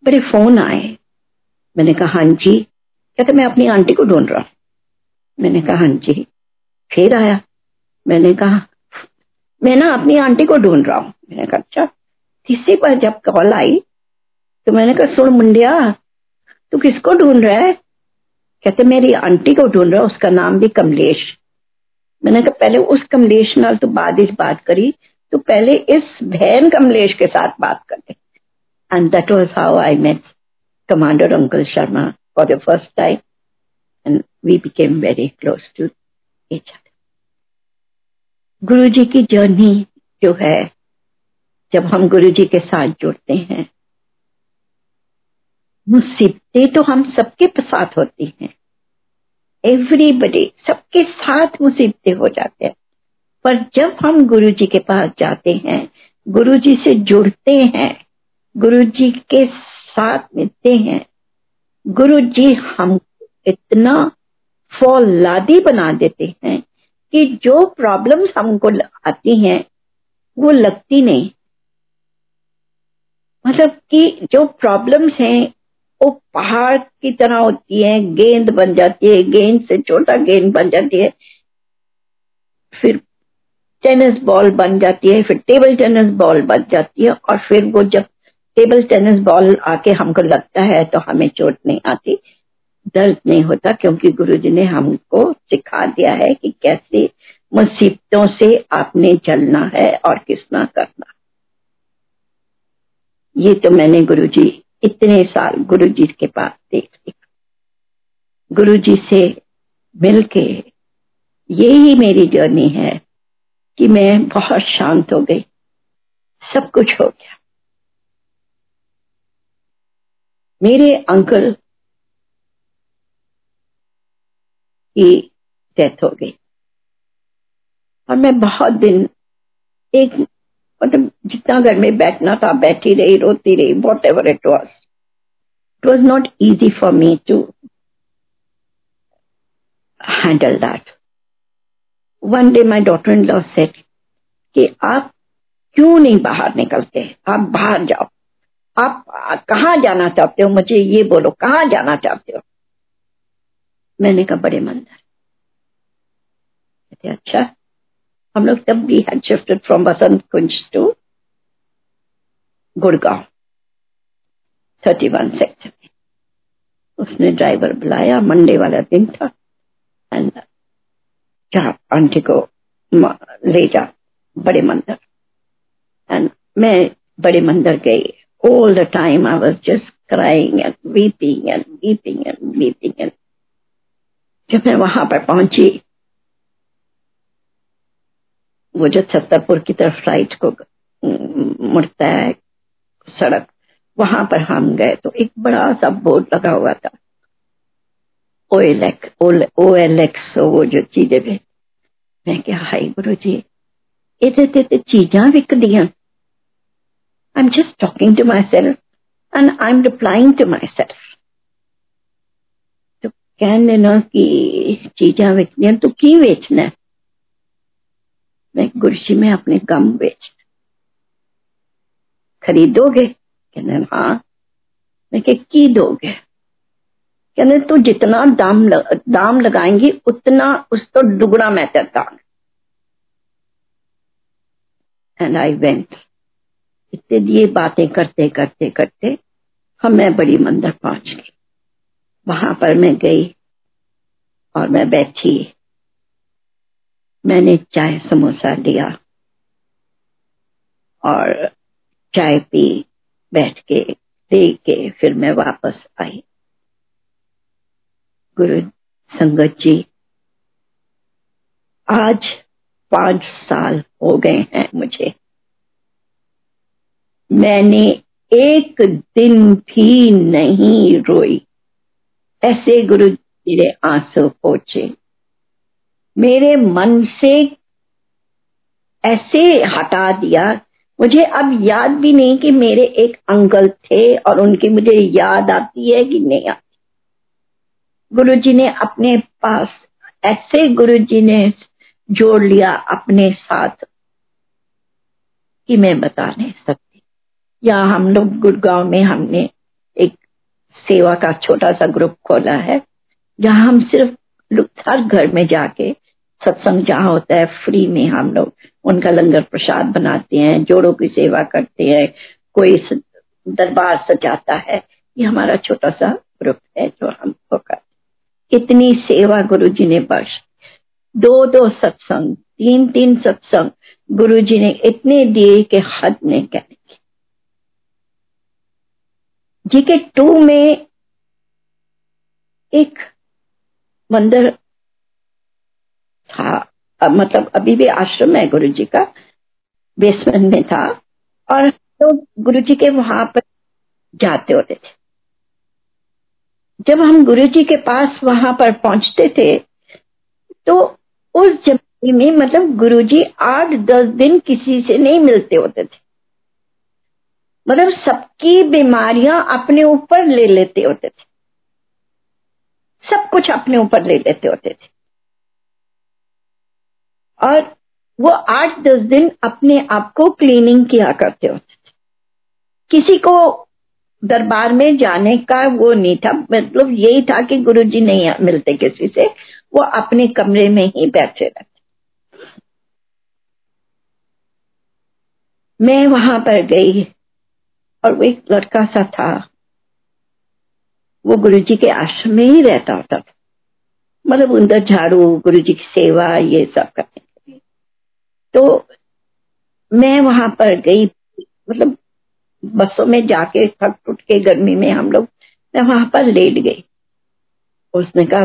बड़े फ़ोन आए। मैंने कहा हाँ जी। कहते मैं अपनी आंटी को ढूंढ रहा मैंने कहा हाँ जी। फिर आया। मैंने कहा, मैं ना अपनी आंटी को ढूंढ रहा हूँ। मैंने कहा अच्छा। तीसरी बार जब कॉल आई तो मैंने कहा, सुन मुंडिया, तू किसको ढूंढ रहा है? कहते, मेरी आंटी को ढूंढ रहा उसका नाम भी कमलेश। मैंने कहा, पहले उस कमलेश नाल तो बाद इस बात करी तो पहले इस बहन कमलेश के साथ बात कर and that was how I met commander uncle Sharma for the first time and we became very close to other. Guru ji की जर्नी जो है, जब हम गुरु जी के साथ जुड़ते हैं, मुसीबतें तो हम सबके साथ होती हैं। एवरीबडी सबके साथ मुसीबतें हो जाते हैं। पर जब हम गुरु जी के पास जाते हैं गुरु जी से जुड़ते हैं गुरु जी के साथ मिलते हैं गुरु जी हम इतना फौलादी बना देते हैं कि जो प्रॉब्लम्स हमको आती हैं, वो लगती नहीं। मतलब कि जो प्रॉब्लम्स हैं वो पहाड़ की तरह होती है, गेंद बन जाती है, गेंद से छोटा गेंद बन जाती है, फिर टेनिस बॉल बन जाती है, फिर टेबल टेनिस बॉल बन जाती है, और फिर वो जब टेबल टेनिस बॉल आके हमको लगता है तो हमें चोट नहीं आती, दर्द नहीं होता, क्योंकि गुरुजी ने हमको सिखा दिया है कि कैसे मुसीबतों से आपने चलना है और किसना करना। ये तो मैंने गुरुजी इतने साल गुरु जी के पास देख लिया गुरु जी से मिलके यही मेरी जर्नी है कि मैं बहुत शांत हो गई। सब कुछ हो गया। मेरे अंकल की डेथ हो गई। और मैं बहुत दिन एक मतलब जितना घर में बैठना था, बैठी रही, रोती रही whatever it was it was not easy for me to handle that one day my daughter in law said कि आप क्यों नहीं बाहर निकलते? आप बाहर जाओ। आप कहा जाना चाहते हो? मुझे ये बोलो, कहाँ जाना चाहते हो? मैंने कहा, बड़े मंदिर। अच्छा हम लोग तब भी had shifted from Basant Kunj to Gurgaon thirty one sector उसने ड्राइवर बुलाया मंडे वाला दिन था एंड जा आंटी को ले जा, बड़े मंदिर। एंड मैं बड़े मंदिर गई। All the time I was just crying and weeping and weeping and weeping and जब मैं वहाँ पर पहुँची वो जो छतरपुर की तरफ़ राइट को मुड़ता है सड़क, वहाँ पर हम गए तो एक बड़ा सा बोर्ड लगा हुआ था। O L X O L X वो जो चीज़ें भी मैं क्या हाई गुरु जी इधर ते चीजा विकदियाँ I am just talking to myself and I am replying to myself तो कहने ना कि चीजा विकदियाँ तो की बेचना है मैं गुरशी में अपने गम बेच खरीदोगे? कहने हाँ। मैं के की दोगे? कहने तू जितना दाम लग, दाम लगाएँगी उतना उस तो दुगना मैं तेरा एंड आई वेंट इतने दिए बातें करते करते करते हम मैं बड़ी मंदिर पहुँच गई। वहाँ पर मैं गई और मैं बैठी। मैंने चाय समोसा लिया और चाय पी, बैठ के दे के, फिर मैं वापस आई। गुरु संगत जी, आज पाँच साल हो गए हैं मुझे। मैंने एक दिन भी नहीं रोई। ऐसे गुरु मेरे आँसू पोछे। मेरे मन से ऐसे हटा दिया। मुझे अब याद भी नहीं कि मेरे एक अंकल थे और उनकी मुझे याद आती है कि नहीं आती। गुरु जी ने अपने पास ऐसे गुरु जी ने जोड़ लिया अपने साथ कि मैं बता नहीं सकती। या हम लोग गुड़गांव में हमने एक सेवा का छोटा सा ग्रुप खोला है, जहाँ हम सिर्फ़ हर घर में जाके सत्संग जहाँ होता है फ्री में हम लोग उनका लंगर प्रसाद बनाते हैं, जोड़ों की सेवा करते हैं। कोई दरबार सजाता है, ये हमारा छोटा सा ग्रुप है जो हम कर इतनी सेवा गुरु जी ने बख्श। दो दो सत्संग तीन तीन सत्संग गुरु जी ने इतने दिए कि हद ने कहने की जी के टू में एक मंदिर था अब मतलब अभी भी आश्रम है गुरु जी का बेसमेंट में था, और तो गुरु जी के वहाँ पर जाते होते थे। जब हम गुरु जी के पास वहाँ पर पहुँचते थे तो उस जमाने में मतलब गुरु जी आठ दस दिन किसी से नहीं मिलते होते थे। मतलब सबकी बीमारियाँ अपने ऊपर ले लेते होते थे। सब कुछ अपने ऊपर ले लेते होते थे। और वो आठ दस दिन अपने आप को क्लीनिंग किया करते होते थे। किसी को दरबार में जाने का वो नहीं था। मतलब यही था कि गुरु जी नहीं मिलते किसी से, वो अपने कमरे में ही बैठे रहते। मैं वहाँ पर गई और वो एक लड़का सा था। वो गुरु जी के आश्रम में ही रहता होता था। मतलब अंदर झाड़ू गुरु जी की सेवा, ये सब करने तो मैं वहाँ पर गई मतलब बसों में जाके थक टूट के गर्मी में हम लोग, मैं वहाँ पर लेट गई। उसने कहा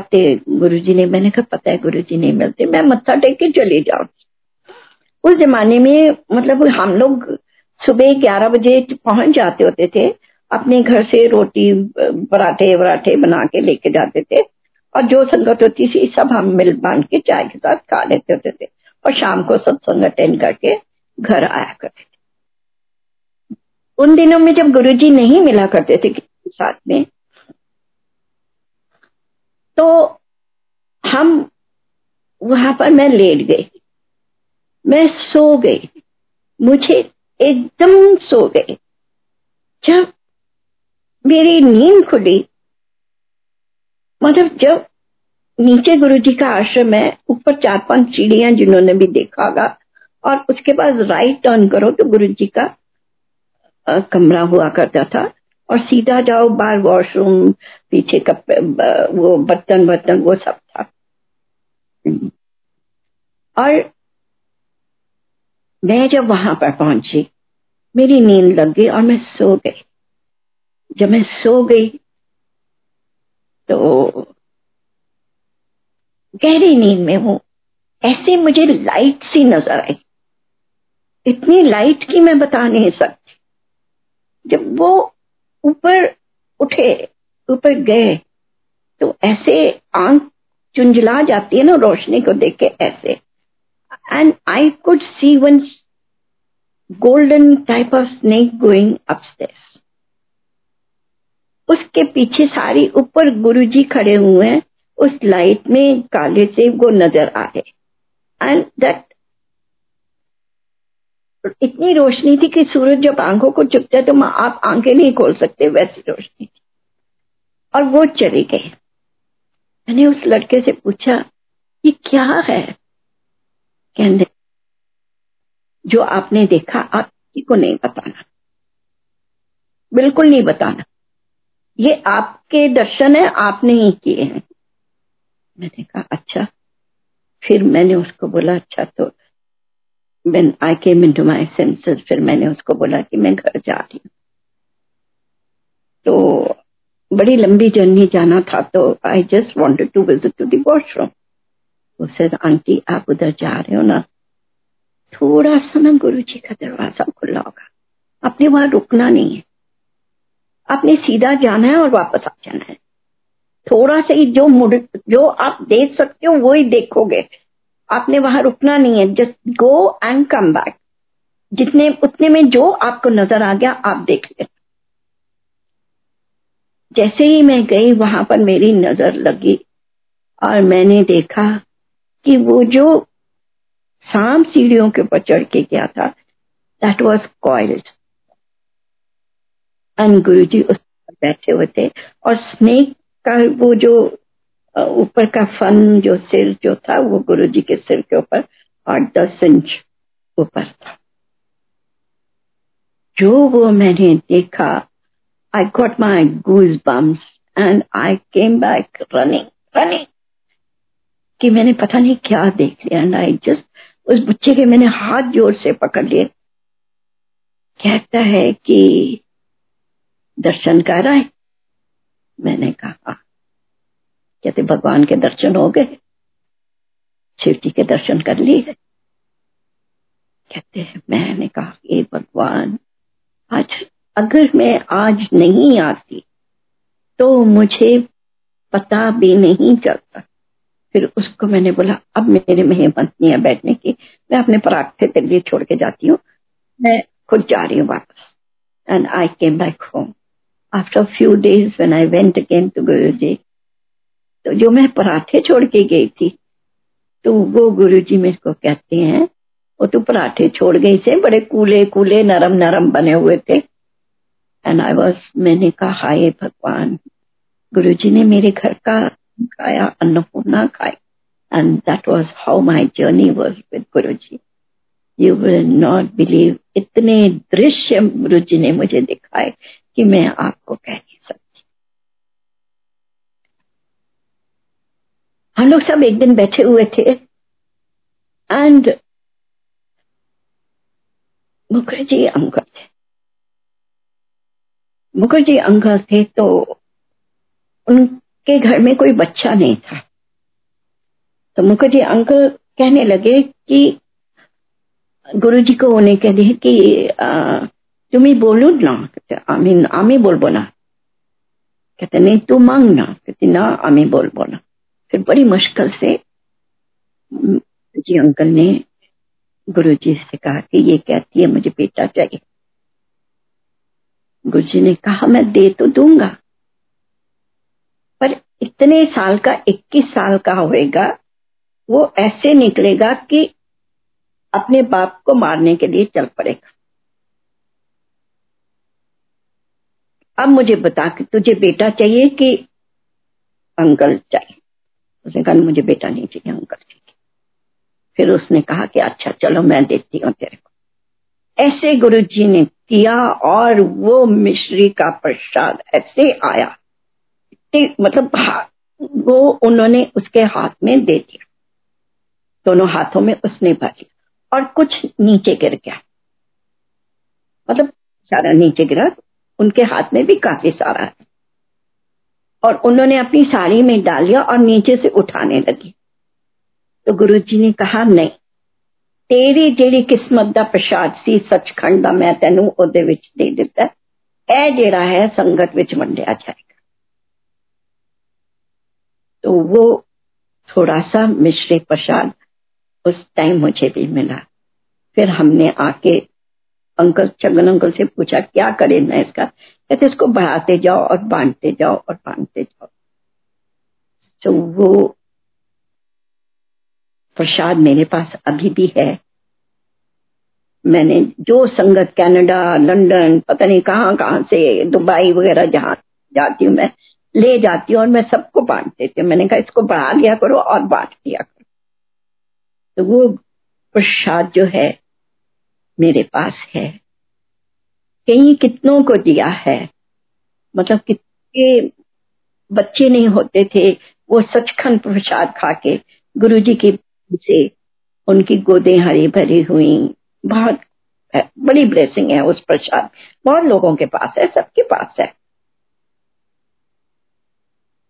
गुरु जी ने, मैंने कहा, पता है गुरु जी नहीं मिलते, मैं मत्था टेक के चले जाऊँ। उस जमाने में मतलब हम लोग सुबह ग्यारह बजे पहुँच जाते होते थे, अपने घर से रोटी, पराठे, वराठे बना के लेके जाते थे, और जो संगत होती थी, सब हम मिल बाँध के चाय के साथ खा लेते होते थे। और शाम को सत्संग अटेंड करके घर आया करते थे। उन दिनों में जब गुरुजी नहीं मिला करते थे साथ में तो हम वहाँ पर मैं लेट गई। मैं सो गई। मुझे एकदम सो गई। जब मेरी नींद खुली मतलब जब नीचे गुरु जी का आश्रम है ऊपर चार पाँच सीढ़ियाँ जिन्होंने भी देखा होगा और उसके बाद राइट टर्न करो तो गुरु जी का आ, कमरा हुआ करता था और सीधा जाओ बाहर वॉशरूम पीछे कप वो बर्तन बर्तन वो सब था। और मैं जब वहाँ पर पहुँची मेरी नींद लग गई और मैं सो गई। जब मैं सो गई तो गहरी नींद में हूँ। ऐसे मुझे लाइट सी नज़र आई। इतनी लाइट की मैं बता नहीं सकती। जब वो ऊपर उठे, ऊपर गए तो ऐसे आँख चुंझला जाती है ना रोशनी को देख के ऐसे। And I could see one golden type of snake going upstairs उसके पीछे सारी ऊपर गुरुजी खड़े हुए हैं। उस लाइट में काले से वो नज़र आ रहे एंड दैट इतनी रोशनी थी कि सूरज जब आँखों को चुपता है तो आप आँखें नहीं खोल सकते, वैसी रोशनी थी। और वो चले गए। मैंने उस लड़के से पूछा, ये क्या है? कहने, जो आपने देखा, आप किसी को नहीं बताना। बिल्कुल नहीं बताना। ये आपके दर्शन है, आपने ही किए हैं। मैंने कहा अच्छा। फिर मैंने उसको बोला अच्छा तो when I came into my senses, फिर मैंने उसको बोला कि मैं घर जा रही हूँ। तो बड़ी लंबी जर्नी जाना था तो I just wanted to visit to the washroom उसे आंटी, आप उधर जा रहे हो ना? थोड़ा सा ना गुरु जी का दरवाज़ा खुला होगा। आपने वहाँ रुकना नहीं है। आपने सीधा जाना है और वापस आ जाना है। थोड़ा सा ही जो मुड़, जो आप देख सकते हो, वो ही देखोगे। आपने वहाँ रुकना नहीं है। Just go and come back जितने, उतने में जो आपको नज़र आ गया, आप देख ले। जैसे ही मैं गई, वहाँ पर मेरी नज़र लगी और मैंने देखा कि वो जो सांप सीढ़ियों के ऊपर चढ़ के गया था दैट वॉज़ कॉइल्ड एंड गुरु जी उस पर बैठे हुए थे और स्नेक का वो जो ऊपर का फन जो सिर जो था, वो गुरु जी के सिर के ऊपर आठ दस इंच ऊपर था। जो वो मैंने देखा I got my goose bumps and I came back running running कि मैंने पता नहीं क्या देख लिया। एंड आई जस्ट उस बच्चे के मैंने हाथ ज़ोर से पकड़ लिए। कहता है कि, दर्शन कर रहा है मैंने कहा कहते भगवान के दर्शन हो गए? शिव जी के दर्शन कर लिए कहते हैं, मैंने कहा ये भगवान, आज अगर मैं आज नहीं आती तो मुझे पता भी नहीं चलता। फिर उसको मैंने बोला, अब मेरे में नहीं है बैठने की, मैं अपने पराठे तेरे लिए छोड़ के जाती हूँ। मैं खुद जा रही हूँ वापस। And I came back home after few days when I went again to Guru ji तो जो मैं पराठे छोड़ के गई थी तो वो गुरु जी मेरे को कहते हैं, वो तो पराठे छोड़ गई से बड़े कूले कूले, नरम नरम बने हुए थे. एंड आई वॉज़ मैंने कहा, हाय भगवान गुरु जी ने मेरे घर का खाया, अन्नपूर्णा खाई. And that was how my journey was with Guru ji you will not believe इतने दृश्य गुरु जी ने मुझे दिखाए कि मैं आपको कह नहीं सकती। हम लोग सब एक दिन बैठे हुए थे एंड मुखर्जी अंकल थे। मुखर्जी अंकल थे तो उनके घर में कोई बच्चा नहीं था। तो मुखर्जी अंकल कहने लगे कि गुरु जी को उन्हें कह दिए कि तुम्हें बोलू ना আমি আমি বলবো ना कहते नहीं तू मांग ना कहते ना আমি बोलबो ना फिर बड़ी मुश्किल से जी अंकल ने गुरु जी से कहा कि ये कहती है मुझे बेटा चाहिए गुरु जी ने कहा मैं दे तो दूंगा पर इतने साल का 21 साल का होएगा वो ऐसे निकलेगा कि अपने बाप को मारने के लिए चल पड़ेगा अब मुझे बता कि, तुझे बेटा चाहिए कि अंकल चाहिए? उसने कहा मुझे बेटा नहीं चाहिए, अंकल चाहिए। फिर उसने कहा कि अच्छा चलो, मैं देती हूँ तेरे को। ऐसे गुरु जी ने किया और वो मिश्री का प्रसाद ऐसे आया। मतलब वो उन्होंने उसके हाथ में दे दिया। दोनों हाथों में उसने भर लिया और कुछ नीचे गिर गया। मतलब सारा नीचे गिरा उनके हाथ में भी काफ़ी सारा है। और उन्होंने अपनी साड़ी में डाल लिया और नीचे से उठाने लगी। तो गुरु जी ने कहा, नहीं, तेरी जेड़ी किस्मत का प्रसाद सी सचखंड का मैं तेन दे दिता है जेड़ा है संगत विच वंडिया जाएगा। तो वो थोड़ा सा मिश्री प्रसाद उस टाइम मुझे भी मिला। फिर हमने आके अंकल चंगन अंकल से पूछा, क्या करें मैं इसका? कहते, इसको बढ़ाते जाओ और बांटते जाओ और बांटते जाओ। तो वो प्रसाद मेरे पास अभी भी है। मैंने जो संगत कनाडा, लंदन, पता नहीं कहाँ कहाँ से, दुबई वगैरह जहाँ जाती हूँ मैं, ले जाती हूँ और मैं सबको बांट देती हूँ। मैंने कहा, इसको बढ़ा लिया करो और बांट दिया करो। तो वो प्रसाद जो है मेरे पास है। कई कितनों को दिया है। मतलब कितने बच्चे नहीं होते थे, वो सचखंड प्रसाद खा के गुरु जी की से उनकी गोदें हरी भरी हुई। बहुत बड़ी ब्लेसिंग है उस प्रसाद। बहुत लोगों के पास है, सबके पास है।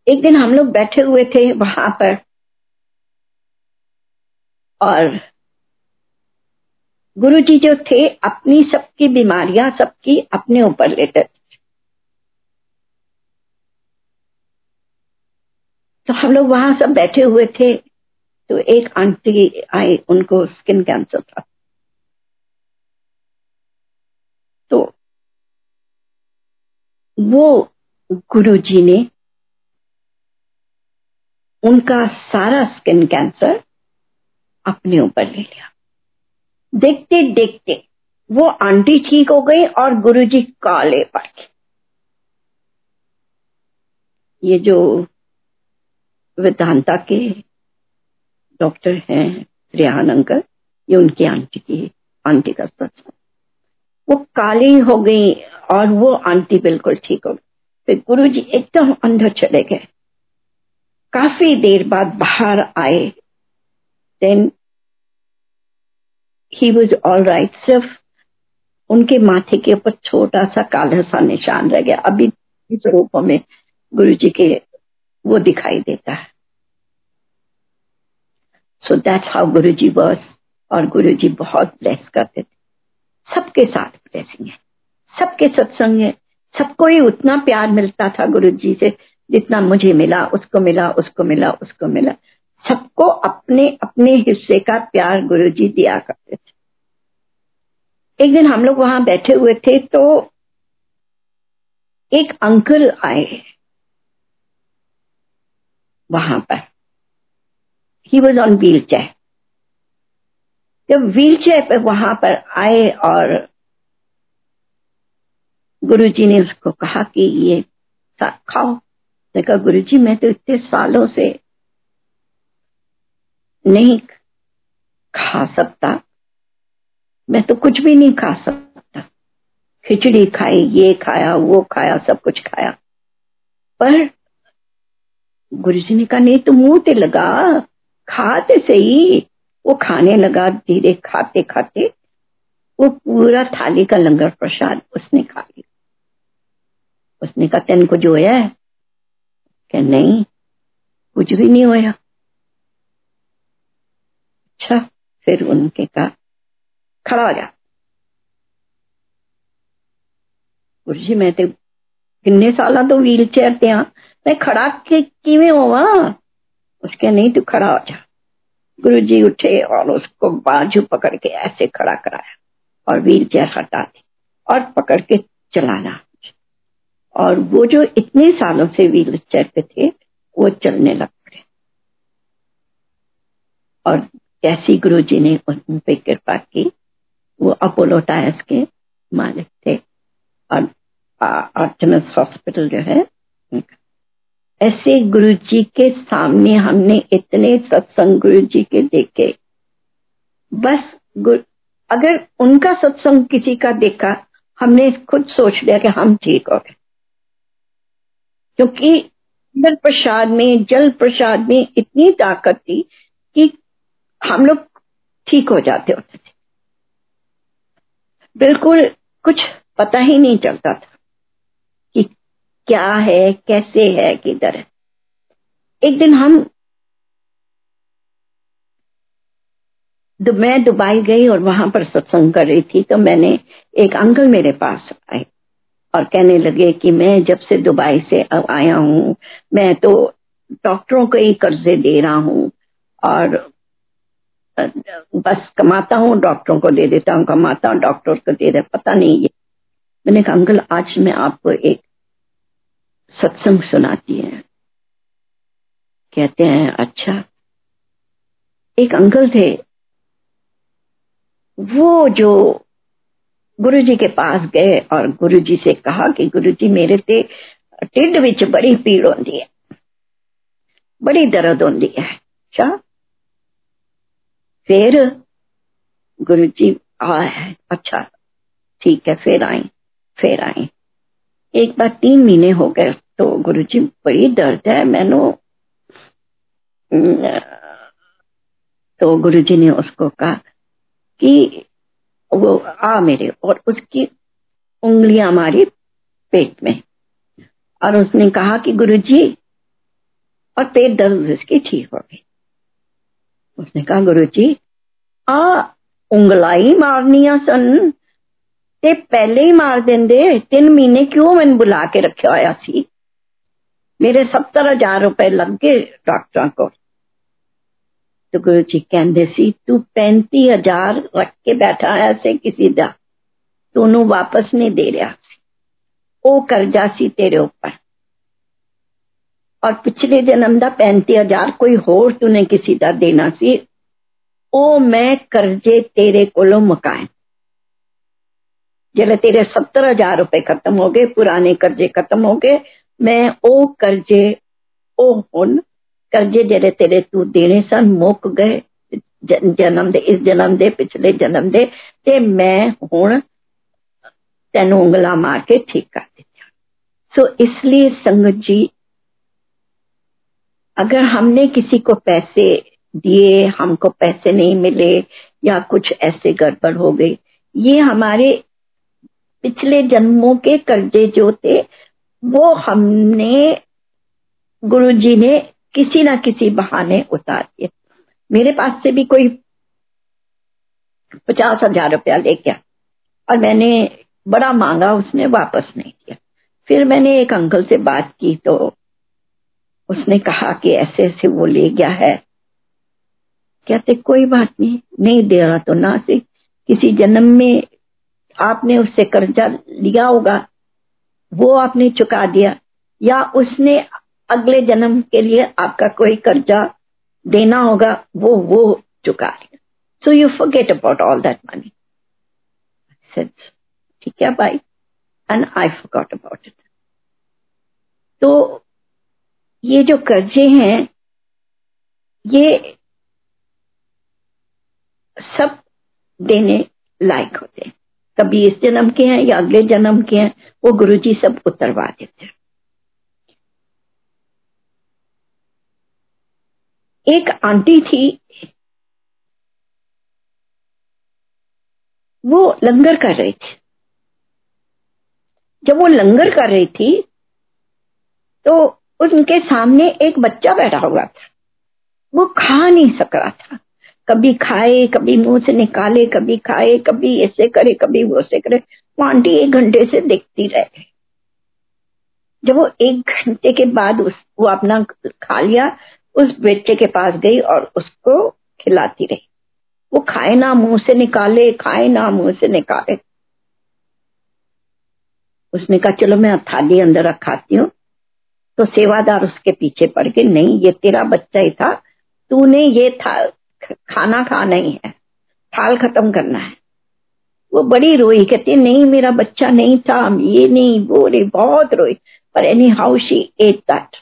एक दिन हम लोग बैठे हुए थे वहाँ पर और गुरु जी जो थे, अपनी सबकी बीमारियाँ सबकी अपने ऊपर लेते थे। तो हम लोग वहाँ सब बैठे हुए थे तो एक आंटी आई, उनको स्किन कैंसर था। तो वो गुरु जी ने उनका सारा स्किन कैंसर अपने ऊपर ले लिया। देखते देखते वो आंटी ठीक हो गई और गुरुजी काले पड़ गए। ये जो वेदांता के डॉक्टर हैं रिहान अंकल, ये उनकी आंटी की, आंटी का सच वो काली हो गई और वो आंटी बिल्कुल ठीक हो गई। फिर गुरु जी एकदम अंदर चले गए। काफ़ी देर बाद बाहर आए। Then he was all right सिर्फ़ उनके माथे के ऊपर छोटा सा काला सा निशान रह गया। अभी इस रूप में गुरु जी के वो दिखाई देता है। So that's how Guru ji was और गुरु जी बहुत ब्लेस करते थे। सबके साथ ब्लेसिंग है। सबके सत्संग है। सबको ही उतना प्यार मिलता था गुरु जी से, जितना मुझे मिला, उसको मिला उसको मिला उसको मिला। सबको अपने अपने हिस्से का प्यार गुरु जी दिया करते थे। एक दिन हम लोग वहाँ बैठे हुए थे तो एक अंकल आए वहाँ पर। He was on wheelchair जब व्हील चेयर पर वहाँ पर आए और गुरु जी ने उसको कहा कि ये खाओ। कहा गुरु जी मैं तो इतने सालों से नहीं खा सकता। मैं तो कुछ भी नहीं खा सकता। खिचड़ी खाई, ये खाया, वो खाया, सब कुछ खाया। पर गुरु जी ने कहा, नहीं तो मुँह ते लगा, खाते सही। वो खाने लगा धीरे, खाते खाते। वो पूरा थाली का लंगर प्रसाद उसने खा लिया। उसने कहा, तेन को जो है? क्या नहीं, कुछ भी नहीं होया। अच्छा फिर उनके कहा खड़ा हो जा। जी मैं तो किन्ने साल तो व्हील चेयर ते हाँ। मैं खड़ा के, किवें होवा? उसके नहीं तू खड़ा हो जा। गुरु जी उठे और उसको बाजू पकड़ के ऐसे खड़ा कराया और व्हील चेयर हटा दी और पकड़ के चलाना। और वो जो इतने सालों से व्हील चेयर पे थे, वो चलने लग पड़े। और कैसी गुरु जी ने उन पे कृपा की, वो अपोलो टायर्स के मालिक थे। और आर्टमस हॉस्पिटल जो है, ऐसे गुरु जी के सामने हमने इतने सत्संग गुरु जी के देखे। बस अगर उनका सत्संग किसी का देखा, हमने खुद सोच लिया कि हम ठीक हो गए। क्योंकि जल प्रसाद में जल प्रसाद में इतनी ताकत थी कि हम लोग ठीक हो जाते होते थे बिल्कुल कुछ पता ही नहीं चलता था कि क्या है, कैसे है, किधर है। एक दिन हम मैं दुबई गई और वहाँ पर सत्संग कर रही थी तो मैंने एक अंकल मेरे पास आए और कहने लगे कि मैं जब से दुबई से आया हूँ, मैं तो डॉक्टरों को ही कर्जे दे रहा हूँ और बस कमाता हूँ, डॉक्टरों को दे देता हूँ, कमाता हूँ, डॉक्टर को दे दे पता नहीं ये। मैंने कहा, अंकल, आज मैं आपको एक सत्संग सुनाती है। कहते हैं अच्छा। एक अंकल थे, वो जो गुरुजी के पास गए और गुरुजी से कहा कि गुरुजी मेरे ते ढिड बड़ी पीड़ होती है, बड़ी दर्द होती है। अच्छा फिर गुरु जी आया अच्छा ठीक है, फिर आई फिर आई। एक बार तीन महीने हो गए तो गुरु जी बड़ी दर्द है, मैंने तो गुरु जी ने उसको कहा कि वो, आ मेरे, और उसकी उंगलियाँ मारी पेट में। और उसने कहा कि गुरु जी और पेट दर्द उसकी ठीक हो गई। उसने कहा गुरु जी मारनिया सन, ते पहले ही मार देंगे तीन महीने क्यों मैंने बुला के रखा होया सी? मेरे सत्तर हज़ार रुपए लग गए डॉक्टर को। तो गुरु जी कहते सी, तू पैंती हज़ार रख के बैठा है से किसी का तू वापस नहीं दे रहा ओ कर्जा सी तेरे ऊपर पिछले जन्म का पैंती हज़ार, कोई होर तूने किसी का देना सी। ओ, मैं कर्जे तेरे को मुकाए। जल्द तेरे सत्तर हज़ार रुपए खत्म हो गए, पुराने कर्जे खत्म हो गए, मैं ओ कर्जे, ओ हुन कर्जे जेरे तेरे तू देने सन, मुक गए जन्म दे, इस जन्म दे, पिछले जन्म दे, ते मैं हूँ तेन उंगला मार के ठीक कर दिया सो इसलिए संगत जी अगर हमने किसी को पैसे दिए, हमको पैसे नहीं मिले, या कुछ ऐसे गड़बड़ हो गई, ये हमारे पिछले जन्मों के कर्जे जो थे, वो हमने गुरु जी ने किसी ना किसी बहाने उतार दिए। मेरे पास से भी कोई पचास हज़ार रुपया ले गया, और मैंने बड़ा मांगा, उसने वापस नहीं किया। फिर मैंने एक अंकल से बात की तो उसने कहा कि ऐसे ऐसे वो ले गया है। कहते कोई बात नहीं नहीं दे रहा तो ना से। किसी जन्म में आपने उससे कर्जा लिया होगा, वो आपने चुका दिया, या उसने अगले जन्म के लिए आपका कोई कर्जा देना होगा, वो वो चुका लिया so you forget about all that money ठीक है भाई and I forgot about it तो ये जो कर्जे हैं, ये सब देने लायक होते हैं। कभी इस जन्म के हैं या अगले जन्म के हैं, वो गुरु जी सब उतरवा देते हैं। एक आंटी थी, वो लंगर कर रही थी। जब वो लंगर कर रही थी तो उनके सामने एक बच्चा बैठा हुआ था। वो खा नहीं सक रहा था। कभी खाए, कभी मुँह से निकाले, कभी खाए, कभी ऐसे करे, कभी वो ऐसे करे। वो आंटी एक घंटे से देखती रह गई। जब वो एक घंटे के बाद उस, वो अपना खा लिया, उस बच्चे के पास गई और उसको खिलाती रही। वो खाए ना मुँह से निकाले, खाए ना मुँह से निकाले। उसने कहा, चलो मैं थाली अंदर रखाती हूँ। तो सेवादार उसके पीछे पड़ के नहीं, ये तेरा बच्चा ही था, तूने ये था खाना खा नहीं है, थाल खत्म करना है। वो बड़ी रोई, कहती, नहीं, मेरा बच्चा नहीं था ये नहीं, वो रे, बहुत रोई। पर anyhow she ate that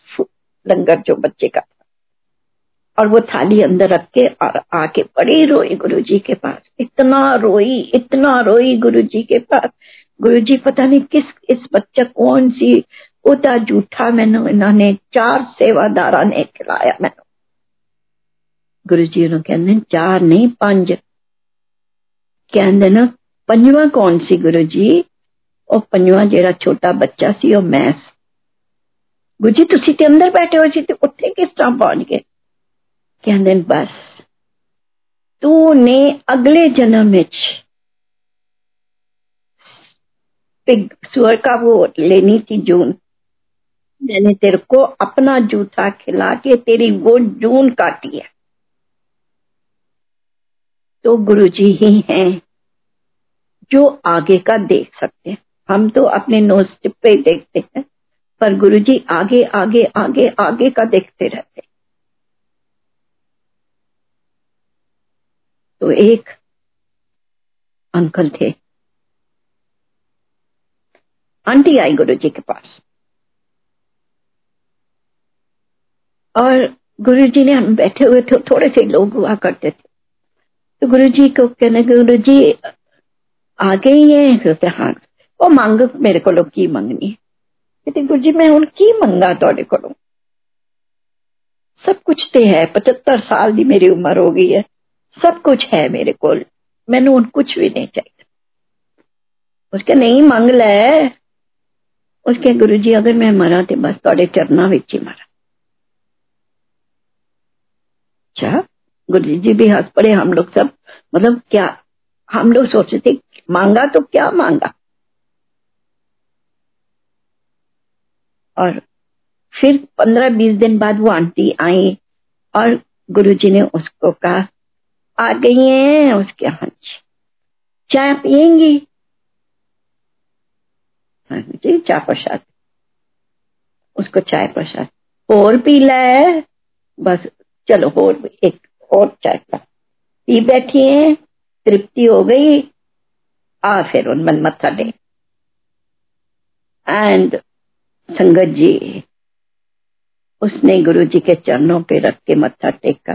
langar जो बच्चे का था। और वो थाली अंदर रख के और आके बड़ी रोई गुरु जी के पास, इतना रोई इतना रोई गुरु जी के पास। गुरु जी पता नहीं किस, इस बच्चा कौन सी उता जूठा मैनू इन्होंने चार सेवादारा ने खिलाया मैनू गुरु जी ਨੂੰ ਕਹਿੰਦੇ ਚਾਰ ਨਹੀਂ ਪੰਜ ਕਹਿੰਦੇ ਨਾ ਪੰਜਵਾਂ ਕੌਣ ਸੀ ਗੁਰੂ ਜੀ ਉਹ ਪੰਜਵਾਂ ਜਿਹੜਾ ਛੋਟਾ ਬੱਚਾ ਸੀ ਉਹ ਮੈਂ ਗੁਰੂ ਜੀ ਤੁਸੀਂ ਤੇ ਅੰਦਰ ਬੈਠੇ ਹੋਏ ਸੀ ਤੇ ਉੱਥੇ ਕਿਸ ਤਰ੍ਹਾਂ ਪਹੁੰਚ ਗਏ ਕਹਿੰਦੇ ਬਸ तूने अगले जन्म में सुअर का वो लेनी थी जून मैंने तेरे को अपना जूठा खिला के तेरी वो जून काटी है। तो गुरु जी ही हैं, जो आगे का देख सकते हैं। हम तो अपने नोज़ पे देखते हैं, पर गुरु जी आगे आगे आगे आगे का देखते रहते तो एक अंकल थे। आंटी आई गुरु जी के पास। और गुरु जी ने हम बैठे हुए थे, थोड़े से लोग हुआ करते थे। तो गुरु जी को कहने गुरु जी आ गई है? हाँ। वो मांग मेरे को की मंगनी है? कहते गुरु जी मैं हूँ की मंगा थोड़े को सब कुछ तो है, पचहत्तर साल की मेरी उम्र हो गई है। सब कुछ है मेरे को मैनू कुछ भी नहीं चाहिए। उसके, नहीं, मंग ले। उसके गुरु जी अगर मैं मरा तो बस थोड़े चरणा ही मरा। अच्छा गुरु जी भी हंस पड़े हम लोग सब। मतलब क्या हम लोग सोचे थे, मांगा तो क्या मांगा? और फिर पंद्रह बीस दिन बाद वो आंटी आई और गुरुजी ने उसको कहा, आ गई है उसके हाँ चाय पियेंगी हाँ जी, चाय प्रसाद। उसको चाय प्रसाद। और पी है बस चलो और एक और चाय का पी बैठी है, तृप्ति हो गई। आ फिर उन मन मत्था दे। एंड संगत जी, उसने गुरु जी के चरणों पे रख के मत्था टेका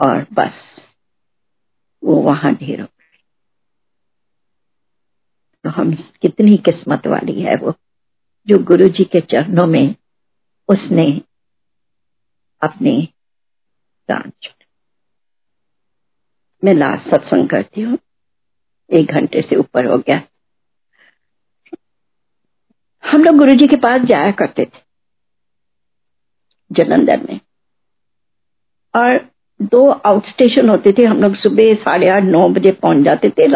और बस, वो वहाँ ढेर हो गए। तो हम कितनी किस्मत वाली है वो, जो गुरु जी के चरणों में उसने अपने छोड़े मैं लास्ट सत्संग करती हूँ। एक घंटे से ऊपर हो गया। हम लोग गुरु जी के पास जाया करते थे, जलंधर में। और दो आउट स्टेशन होते थे, हम लोग सुबह साढ़े आठ, नौ बजे पहुँच जाते थे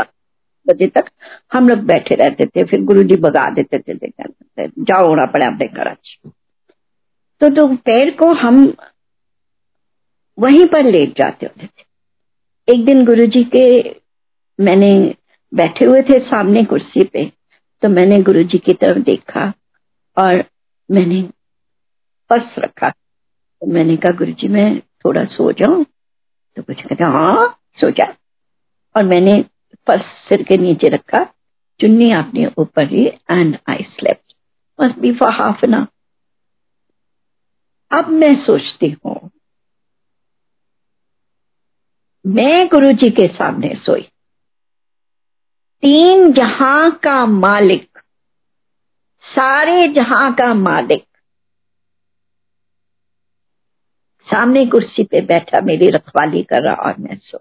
बजे तक हम लोग बैठे रहते थे, फिर गुरु जी भगा देते थे देखते जाओ होना पड़े अपने कराची तो दोपहर को हम वहीं पर लेट जाते होते थे। एक दिन गुरु जी के मैंने बैठे हुए थे सामने कुर्सी पे तो मैंने गुरु जी की तरफ़ देखा और मैंने पर्स रखा। तो मैंने कहा गुरु जी मैं थोड़ा सो जाऊँ? तो कुछ कहते हाँ सो जा। और मैंने पर्स सिर के नीचे रखा, चुन्नी आपने ऊपर ही and I slept must be for half an अब मैं सोचती हूँ मैं गुरु जी के सामने सोई। तीन जहाँ का मालिक, सारे जहाँ का मालिक। सामने कुर्सी पे बैठा मेरी रखवाली कर रहा और मैं सो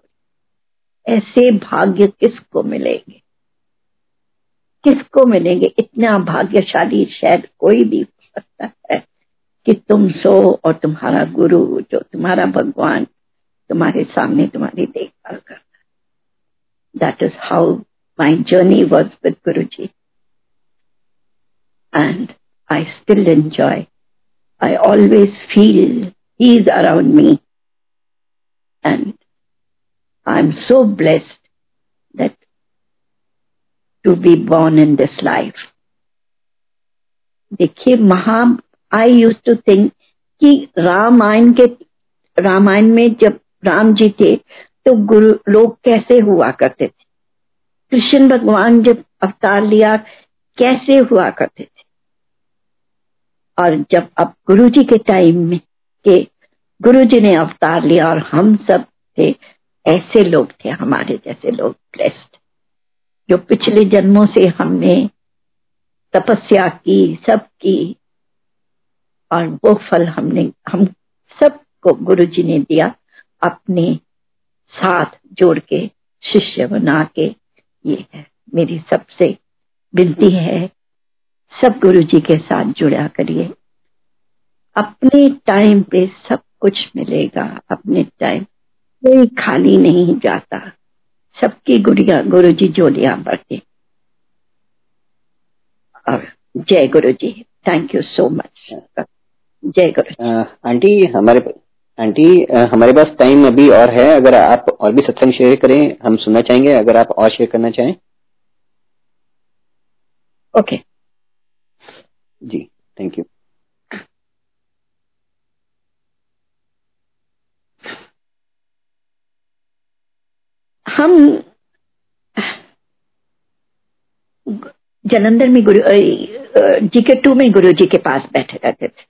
ऐसे भाग्य किसको मिलेंगे? किसको मिलेंगे? इतना भाग्यशाली शायद कोई भी हो सकता है कि तुम सो और तुम्हारा गुरु, जो तुम्हारा भगवान तुम्हारे सामने तुम्हारी देखभाल करता that is how my journey was with Guru ji and I still enjoy I always feel He is around me. And I'm so blessed that to be born in this life. देखिए महा आई use to think कि रामायण के, रामायण में जब राम जी थे तो गुरु लोग कैसे हुआ करते थे? कृष्ण भगवान जब अवतार लिया, कैसे हुआ करते थे? और जब अब गुरु जी के टाइम में कि गुरु जी ने अवतार लिया और हम सब थे, ऐसे लोग थे हमारे जैसे लोग ब्लेस्ड जो पिछले जन्मों से हमने तपस्या की, सब की, और वो फल हमने, हम सबको गुरु जी ने दिया। अपने साथ जोड़ के शिष्य बना के ये है मेरी सबसे विनती है सब गुरु जी के साथ जुड़ा करिए। अपने टाइम पे सब कुछ मिलेगा अपने टाइम कोई खाली नहीं जाता। सबकी गुड़िया गुरु जी जोलिया बढ़ते और जय Guru ji thank you so much जय। गुरु आंटी हमारे आंटी हमारे पास टाइम अभी और है। अगर आप और भी सत्संग शेयर करें हम सुनना चाहेंगे अगर आप और शेयर करना चाहें। Okay okay. जी थैंक यू हम जलंधर में गुरु जी के टू में गुरु जी के पास बैठे रहते थे।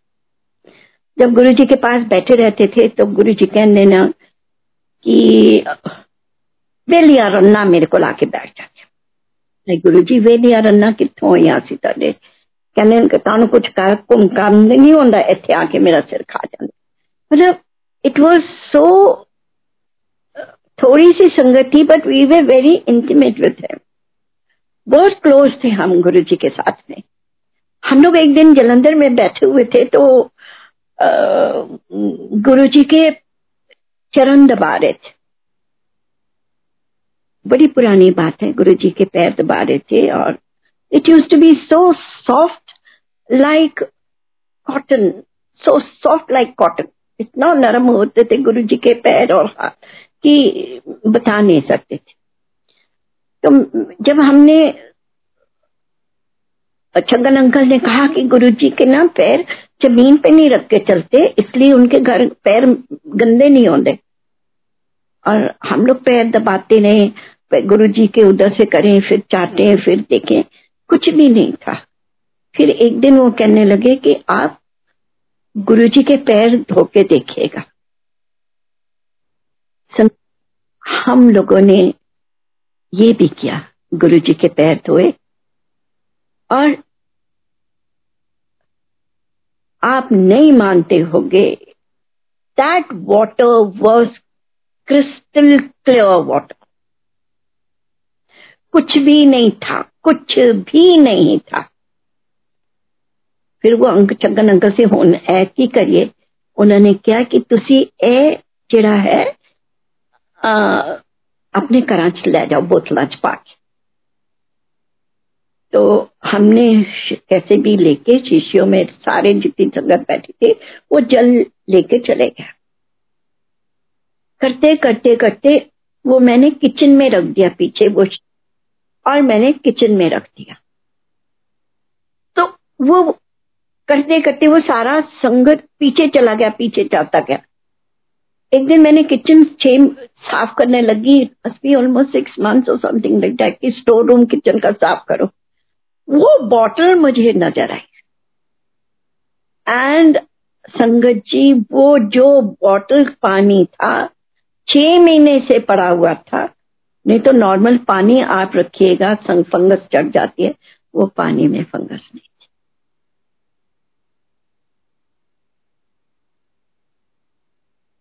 जब गुरु जी के पास बैठे रहते थे तो गुरु जी कहने ना कि वेलिया रन्ना मेरे को लाके बैठ जाते गुरु जी वेलिया रन्ना कितों ही आसी ਤੁਹਾਡੇ ਕਹਿੰਦੇ ਤੁਹਾਨੂੰ ਕੁਝ ਕਰ ਘੁੰਮ ਕੰਮ ਨਹੀਂ ਹੁੰਦਾ ਇੱਥੇ ਆ ਕੇ ਮੇਰਾ ਸਿਰ ਖਾ ਜਾਂਦੇ मतलब इट वॉज सो थोड़ी सी संगत थी but we were very intimate with him बहुत क्लोज थे हम गुरु जी के साथ में हम लोग एक दिन जलंधर में बैठे हुए थे तो गुरु जी के चरण दबा रहे थे। बड़ी पुरानी बात है गुरु जी के पैर दबा रहे थे और it use to be so soft like cotton so soft like cotton इतना नरम होते थे गुरु जी के पैर और हाथ कि बता नहीं सकते थे। तो जब हमने छगन अंकल ने कहा कि गुरु जी के ना पैर ज़मीन पे नहीं रख के चलते, इसलिए उनके घर पैर गंदे नहीं होते और हम लोग पैर दबाते रहे गुरु जी के उधर से करें, फिर चाटे, फिर देखें। कुछ भी नहीं था। फिर एक दिन वो कहने लगे कि आप गुरु जी के पैर धोके देखिएगा। हम लोगों ने ये भी किया गुरु जी के पैर धोए। और आप नहीं मानते होगे that water was crystal clear water कुछ भी नहीं था कुछ भी नहीं था फिर वो अंक चंगन अंकल से होन ऐ की करिए उन्होंने क्या कि तुसी ए ਜਿਹੜਾ है आ, अपने घर च ले जाओ बोतलों च पा के तो हमने कैसे भी लेके शीशियों में सारे जितनी संगत बैठी थी, वो जल लेके चले गए। करते करते करते वो मैंने किचन में रख दिया पीछे वो और मैंने किचन में रख दिया। तो वो करते करते वो सारा संगत पीछे चला गया, पीछे जाता गया। एक दिन मैंने किचन छे साफ़ करने लगी ऑलमोस्ट सिक्स मंथ्स और समथिंग लाइक दैट कि स्टोर रूम किचन का साफ़ करो। वो बॉटल मुझे नज़र आई। एंड संगत जी, वो जो बॉटल पानी था, छह महीने से पड़ा हुआ था, नहीं तो नॉर्मल पानी आप रखिएगा, संग फंगस चढ़ जाती है, वो पानी में फंगस नहीं थी।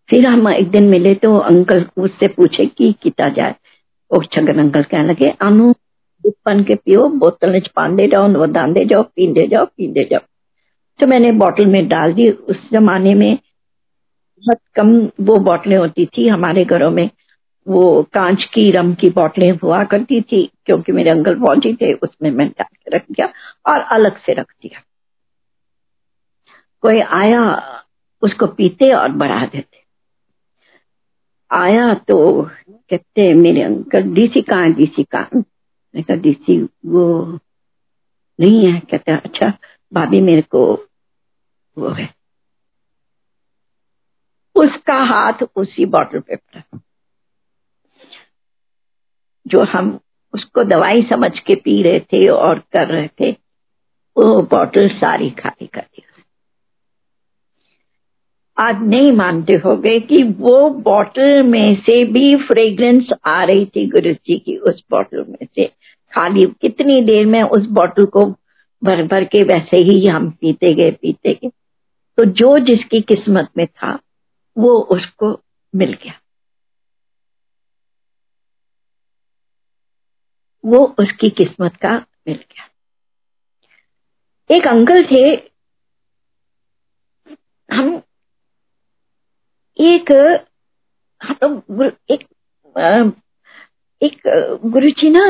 फिर हम एक दिन मिले तो अंकल उससे पूछे कि किता जाए, वो छगन अंकल कहने लगे, अनु बन के पियो, बोतल च पाते जाओ वधाते जाओ पीते जाओ पीते जाओ। तो मैंने बॉटल में डाल दी। उस जमाने में बहुत कम वो बोतलें होती थी, हमारे घरों में। वो कांच की रम की बोतलें हुआ करती थी, क्योंकि मेरे अंकल फौजी थे, उसमें मैं डाल के रख दिया और अलग से रख दिया। कोई आया, उसको पीते और बढ़ा देते। आया तो कहते, मेरे अंकल, डीसी कहाँ डीसी कहाँ मैं कहा डीसी वो नहीं है। कहते अच्छा भाभी मेरे को वो है। उसका हाथ उसी बॉटल पे पड़ा। जो हम उसको दवाई समझ के पी रहे थे और कर रहे थे, वो बॉटल सारी खाली कर आज नहीं मानते हो गए कि वो बॉटल में से भी फ्रेग्रेंस आ रही थी गुरु जी की, उस बॉटल में से। खाली कितनी देर में उस बॉटल को भर भर के वैसे ही हम पीते गए पीते गए। तो जो जिसकी किस्मत में था, वो उसको मिल गया। वो उसकी किस्मत का मिल गया। एक अंकल थे, हम एक हम एक एक गुरु जी ना,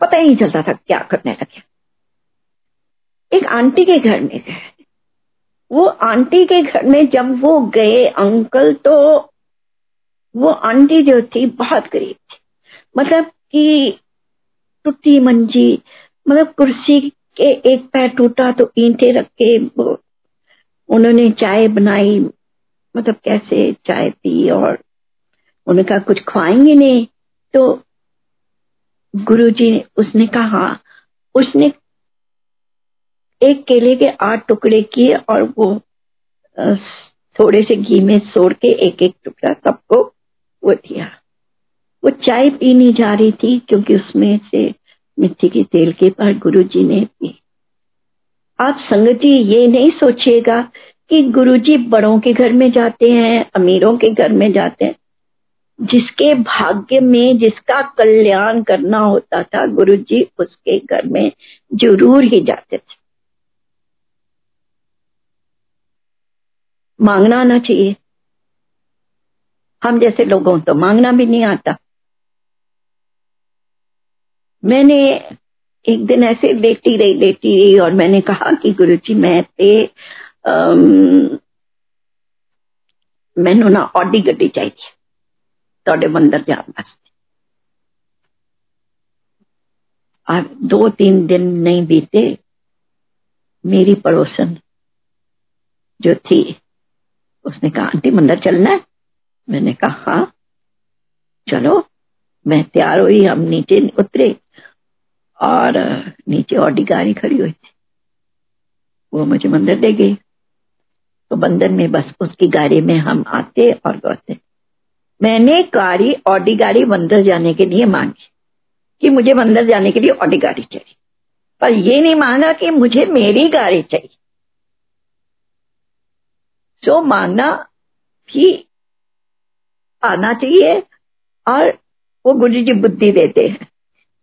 पता ही नहीं चलता था क्या करने लगे। एक आंटी के घर में गए। वो आंटी के घर में जब वो गए, अंकल तो वो आंटी जो थी, बहुत गरीब थी। मतलब कि टूटी मंजी मतलब कुर्सी के एक पैर टूटा तो ईंटे रख के उन्होंने चाय बनाई मतलब कैसे चाय पी और उन्होंने कहा, कुछ खुआएँगे नहीं? तो गुरुजी ने, उसने कहा, उसने एक केले के आठ टुकड़े किए और वो थोड़े से घी में सोड़ के एक एक टुकड़ा सबको वो दिया। वो चाय पीनी जा रही थी क्योंकि उसमें से मिट्टी के तेल के पर गुरु जी ने पी। आप संगति ये नहीं सोचिएगा कि गुरुजी बड़ों के घर में जाते हैं, अमीरों के घर में जाते हैं। जिसके भाग्य में, जिसका कल्याण करना होता था, गुरुजी उसके घर में ज़रूर ही जाते थे। मांगना आना चाहिए। हम जैसे लोगों तो मांगना भी नहीं आता। मैंने एक दिन ऐसे लेटी रही लेटी रही और मैंने कहा कि गुरुजी, मैं ते मैनू ना ऑडी गड्डी चाहिए ਤੁਹਾਡੇ ਮੰਦਰ ਜਾਣ ਵਾਸਤੇ अब दो तीन दिन नहीं बीते मेरी पड़ोसन जो थी उसने कहा आंटी मंदिर चलना है मैंने कहा हाँ चलो मैं तैयार हुई हम नीचे उतरे और नीचे ऑडी गाड़ी खड़ी हुई थी वो मुझे मंदिर ले गई तो बंदर में बस उसकी गाड़ी में हम आते और गौते मैंने गाड़ी, ऑडी गाड़ी बंदर जाने के लिए मांगी कि मुझे बंदर जाने के लिए ऑडी गाड़ी चाहिए। पर ये नहीं मांगा कि मुझे मेरी गाड़ी चाहिए। सो मांगना भी आना चाहिए और वो गुरु जी बुद्धि देते हैं।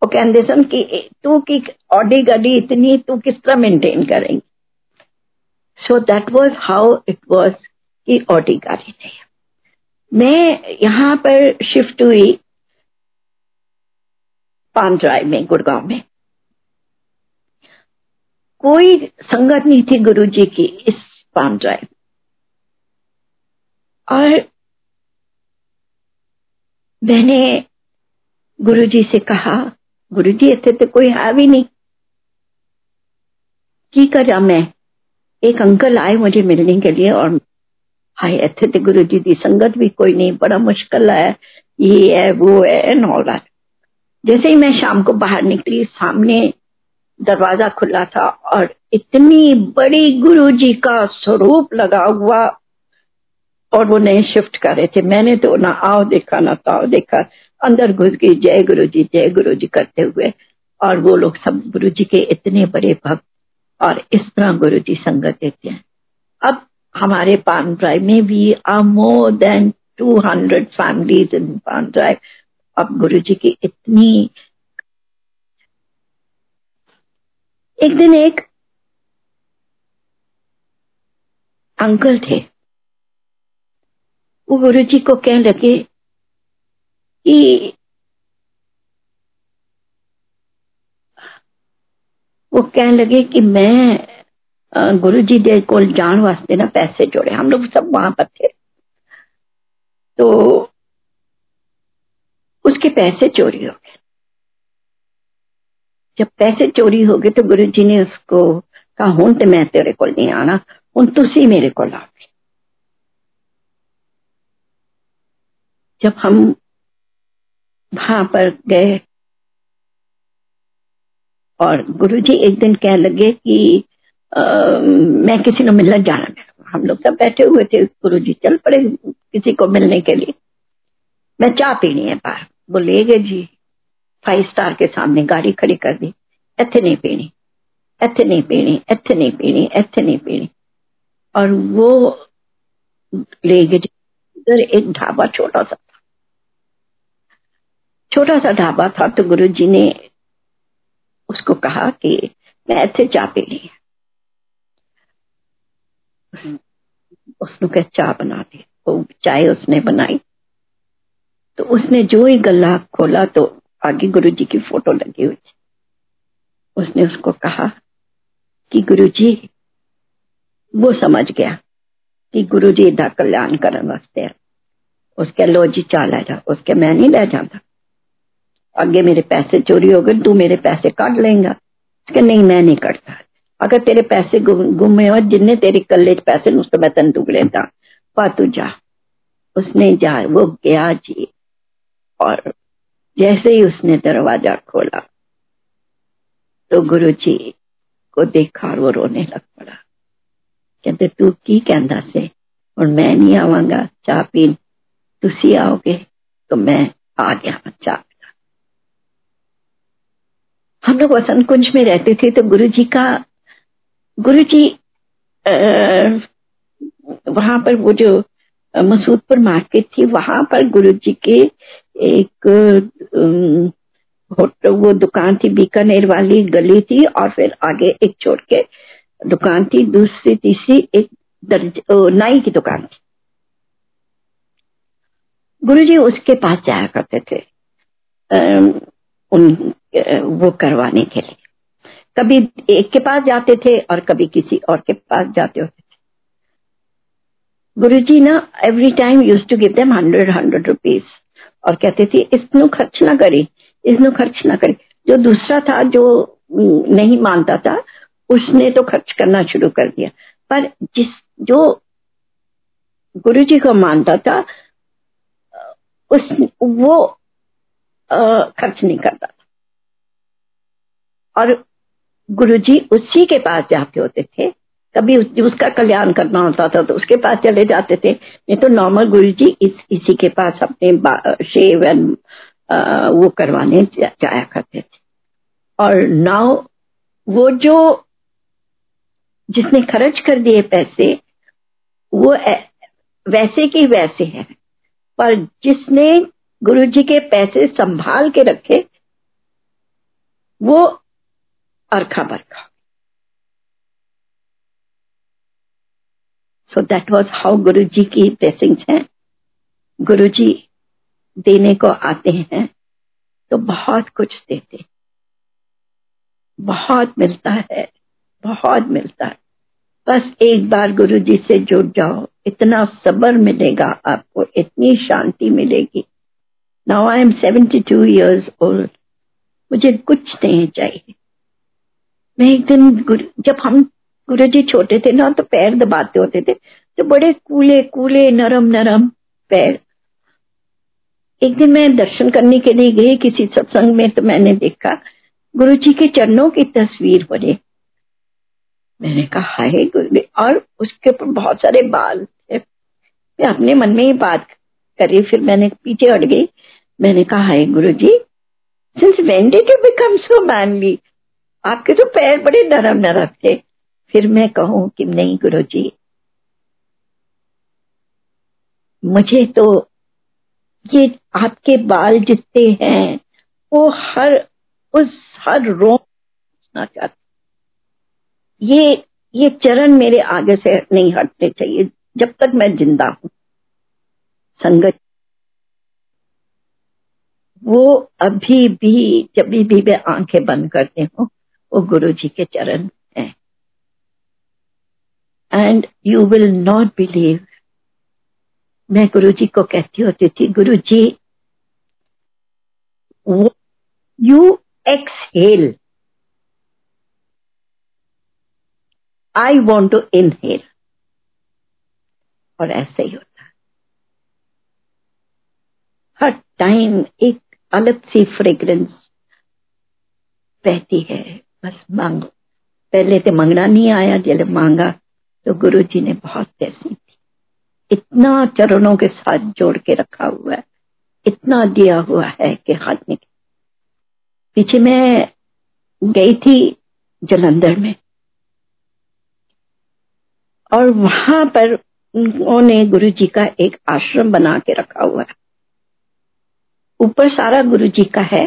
वो कहते सन कि तू की ऑडी गाड़ी इतनी, तू किस तरह मेंटेन करेंगी? So that was how it was कि ऑडी गाड़ी थी। मैं यहाँ पर शिफ्ट हुई पान ड्राइव में, गुड़गांव में। कोई संगत नहीं थी गुरु जी की इस पान और मैंने गुरु जी से कहा गुरु जी इतने तो कोई है भी नहीं। की करा मैं? एक अंकल आए मुझे मिलने के लिए और हाय इतने तो गुरु जी की संगत भी कोई नहीं, बड़ा मुश्किल है, ये है, वो है एंड ऑल जैसे ही मैं शाम को बाहर निकली, सामने दरवाज़ा खुला था और इतनी बड़ी गुरु जी का स्वरूप लगा हुआ और वो नए शिफ्ट कर रहे थे। मैंने तो ना, आओ देखा ना, ताओ देखा। अंदर घुस गई, जय गुरु जी, जय गुरु जी करते हुए। और वो लोग सब गुरु जी के इतने बड़े भक्त और इस तरह गुरु जी संगत देते हैं। अब हमारे पान ड्राइव में भी are more than two hundred families in drive अब गुरु जी की इतनी एक दिन एक अंकल थे। वो गुरु जी को कह लगे कि वो कहने लगे कि मैं गुरु जी दे को जान वास्ते ना पैसे जोड़े। हम लोग सब वहाँ पर थे। तो उसके पैसे चोरी हो गए। जब पैसे चोरी हो गए तो गुरु जी ने उसको कहा, हूँ तो मैं तेरे को नहीं आना, हूँ तुसी मेरे को आ जब हम वहाँ पर गए और गुरु जी एक दिन कह लगे कि आ, मैं किसी को मिलने जाना हम लोग सब बैठे हुए थे। गुरु जी चल पड़े किसी को मिलने के लिए। मैं चाह पीनी है बाहर। वो ले गए जी फाइव स्टार के सामने गाड़ी खड़ी कर दी। इतने नहीं पीनी। इतने नहीं पीनी। इतने नहीं पीनी। इतने नहीं पीनी। और वो ले गए। इधर एक ढाबा छोटा सा छोटा सा ढाबा था तो गुरु जी ने उसको कहा कि मैं इतने चाह पीनी है उसने कहा, चाह बना दी वो चाय उसने बनाई। तो उसने जो ही गला खोला तो आगे गुरु जी की फ़ोटो लगी हुई थी। उसने उसको कहा कि गुरु जी वो समझ गया कि गुरु जी कल्याण करने वास्ते उसके लो जी चाह ले जा, उसके मैं नहीं ले जाता। अगे मेरे पैसे चोरी हो गए, तू मेरे पैसे काट लेगा। उसके नहीं, मैं नहीं कटता। अगर तेरे पैसे गुमे हो जिन्ने तेरे कल्ले पैसे उसको मैं तेन दुग लेता पा तू जा। उसने जा, वो गया जी। और जैसे ही उसने दरवाज़ा खोला तो गुरु जी को देखा वो रोने लग पड़ा। कहते, तू की कहता से? और मैं नहीं आवागा, चाह पीन, तुसी आओगे तो मैं आ गया, बच्चा। हम लोग वसंत कुंज में रहते थे तो गुरु जी का गुरु जी वहाँ पर वो जो मसूदपुर मार्केट थी, वहाँ पर गुरु जी के एक वो दुकान थी, बीकानेर वाली गली थी और फिर आगे एक छोड़ के दुकान थी, दूसरी, तीसरी एक दर्ज नाई की दुकान थी। गुरु जी उसके पास जाया करते थे। उन वो करवाने के लिए। कभी एक के पास जाते थे और कभी किसी और के पास जाते होते थे। गुरु जी ना every time use to give them hundred hundred rupees और कहते थे इसनु खर्च ना करे इसनु खर्च ना करे। जो दूसरा था जो नहीं मानता था उसने तो खर्च करना शुरू कर दिया। पर जिस जो गुरु जी को मानता था उस वो आ, खर्च नहीं करता और गुरुजी उसी के पास जाके होते थे। कभी उस, उसका कल्याण करना होता था तो उसके पास चले जाते थे। नहीं तो नॉर्मल गुरु जी इस, इसी के पास अपने शेव एंड वो करवाने जा, जाया करते थे। और नाउ वो जो जिसने खर्च कर दिए पैसे वो वैसे की वैसे है। पर जिसने गुरु जी के पैसे संभाल के रखे वो Barkha so that was how Guru ji की हैं। गुरु जी देने को आते हैं तो बहुत कुछ देते बहुत मिलता है, बहुत मिलता है। बस एक बार गुरु जी से जुड़ जाओ, इतना सबर मिलेगा आपको, इतनी शांति मिलेगी। Now I am seventy two years old मुझे कुछ नहीं चाहिए। मैं एक दिन जब हम गुरु जी छोटे थे ना तो पैर दबाते होते थे तो बड़े कूले कूले, नरम नरम पैर। एक दिन मैं दर्शन करने के लिए गई किसी सत्संग में तो मैंने देखा गुरु जी के चरणों की तस्वीर बने। मैंने कहा, हाय गुरु और उसके ऊपर बहुत सारे बाल थे। मैं अपने मन में ही बात करी, फिर मैंने पीछे हट गई। मैंने कहा, हाय Guru ji since when did you become so manly आपके तो पैर बड़े नरम नरम थे फिर मैं कहूँ कि नहीं गुरु जी मुझे तो ये आपके बाल जितने हैं, वो हर, उस हर रोम चाहती। ये ये चरण मेरे आगे से नहीं हटने चाहिए, जब तक मैं ज़िंदा हूँ। संगत, वो अभी भी, जब भी मैं आँखें बंद करते हूँ वो गुरु जी के चरण है and you will not believe मैं गुरु जी को कहती होती थी Guru ji you exhale I want to inhale और ऐसे ही होता हर टाइम एक अलग सी फ्रेग्रेंस बहती है। बस मांगो। पहले तो मंगना नहीं आया, जब मांगा तो गुरु जी ने बहुत पैसे दी इतना चरणों के साथ जोड़ के रखा हुआ है, इतना दिया हुआ है कि हाथ में। पीछे मैं गई थी जलंधर में, और वहाँ पर उन्होंने गुरु जी का एक आश्रम बना के रखा हुआ है। ऊपर सारा गुरु जी का है,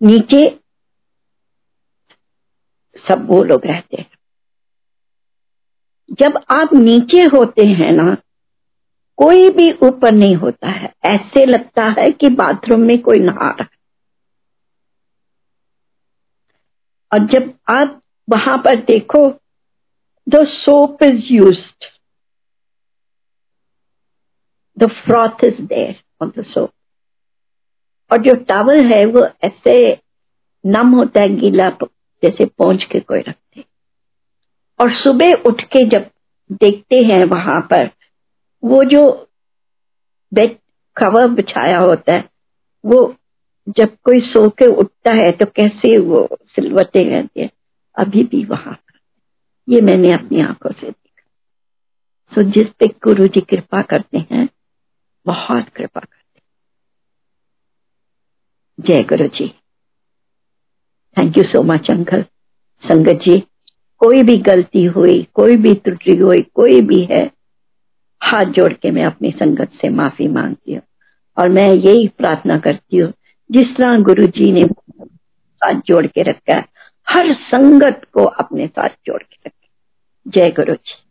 नीचे सब वो लोग रहते हैं। जब आप नीचे होते हैं ना, कोई भी ऊपर नहीं होता है। ऐसे लगता है कि बाथरूम में कोई नहा रहा है। और जब आप वहाँ पर देखो the soap is use the froth is there on the soap और जो टावल है, वो ऐसे नम होता है, गीला जैसे पहुँच के कोई रखते। और सुबह उठ के जब देखते हैं वहाँ पर, वो जो बेड कवर बिछाया होता है, वो जब कोई सो के उठता है तो कैसे वो सिलवटे रहती है? अभी भी वहाँ पर। ये मैंने अपनी आँखों से देखा। सो जिस पे गुरु जी कृपा करते हैं, बहुत कृपा करते हैं। जय Guru ji. Thank you so much uncle संगत जी कोई भी गलती हुई, कोई भी त्रुटि हुई, कोई भी है, हाथ जोड़ के मैं अपनी संगत से माफ़ी मांगती हूँ। और मैं यही प्रार्थना करती हूँ, जिस तरह गुरु जी ने साथ जोड़ के रखा है, हर संगत को अपने साथ जोड़ के रखे। जय गुरु जी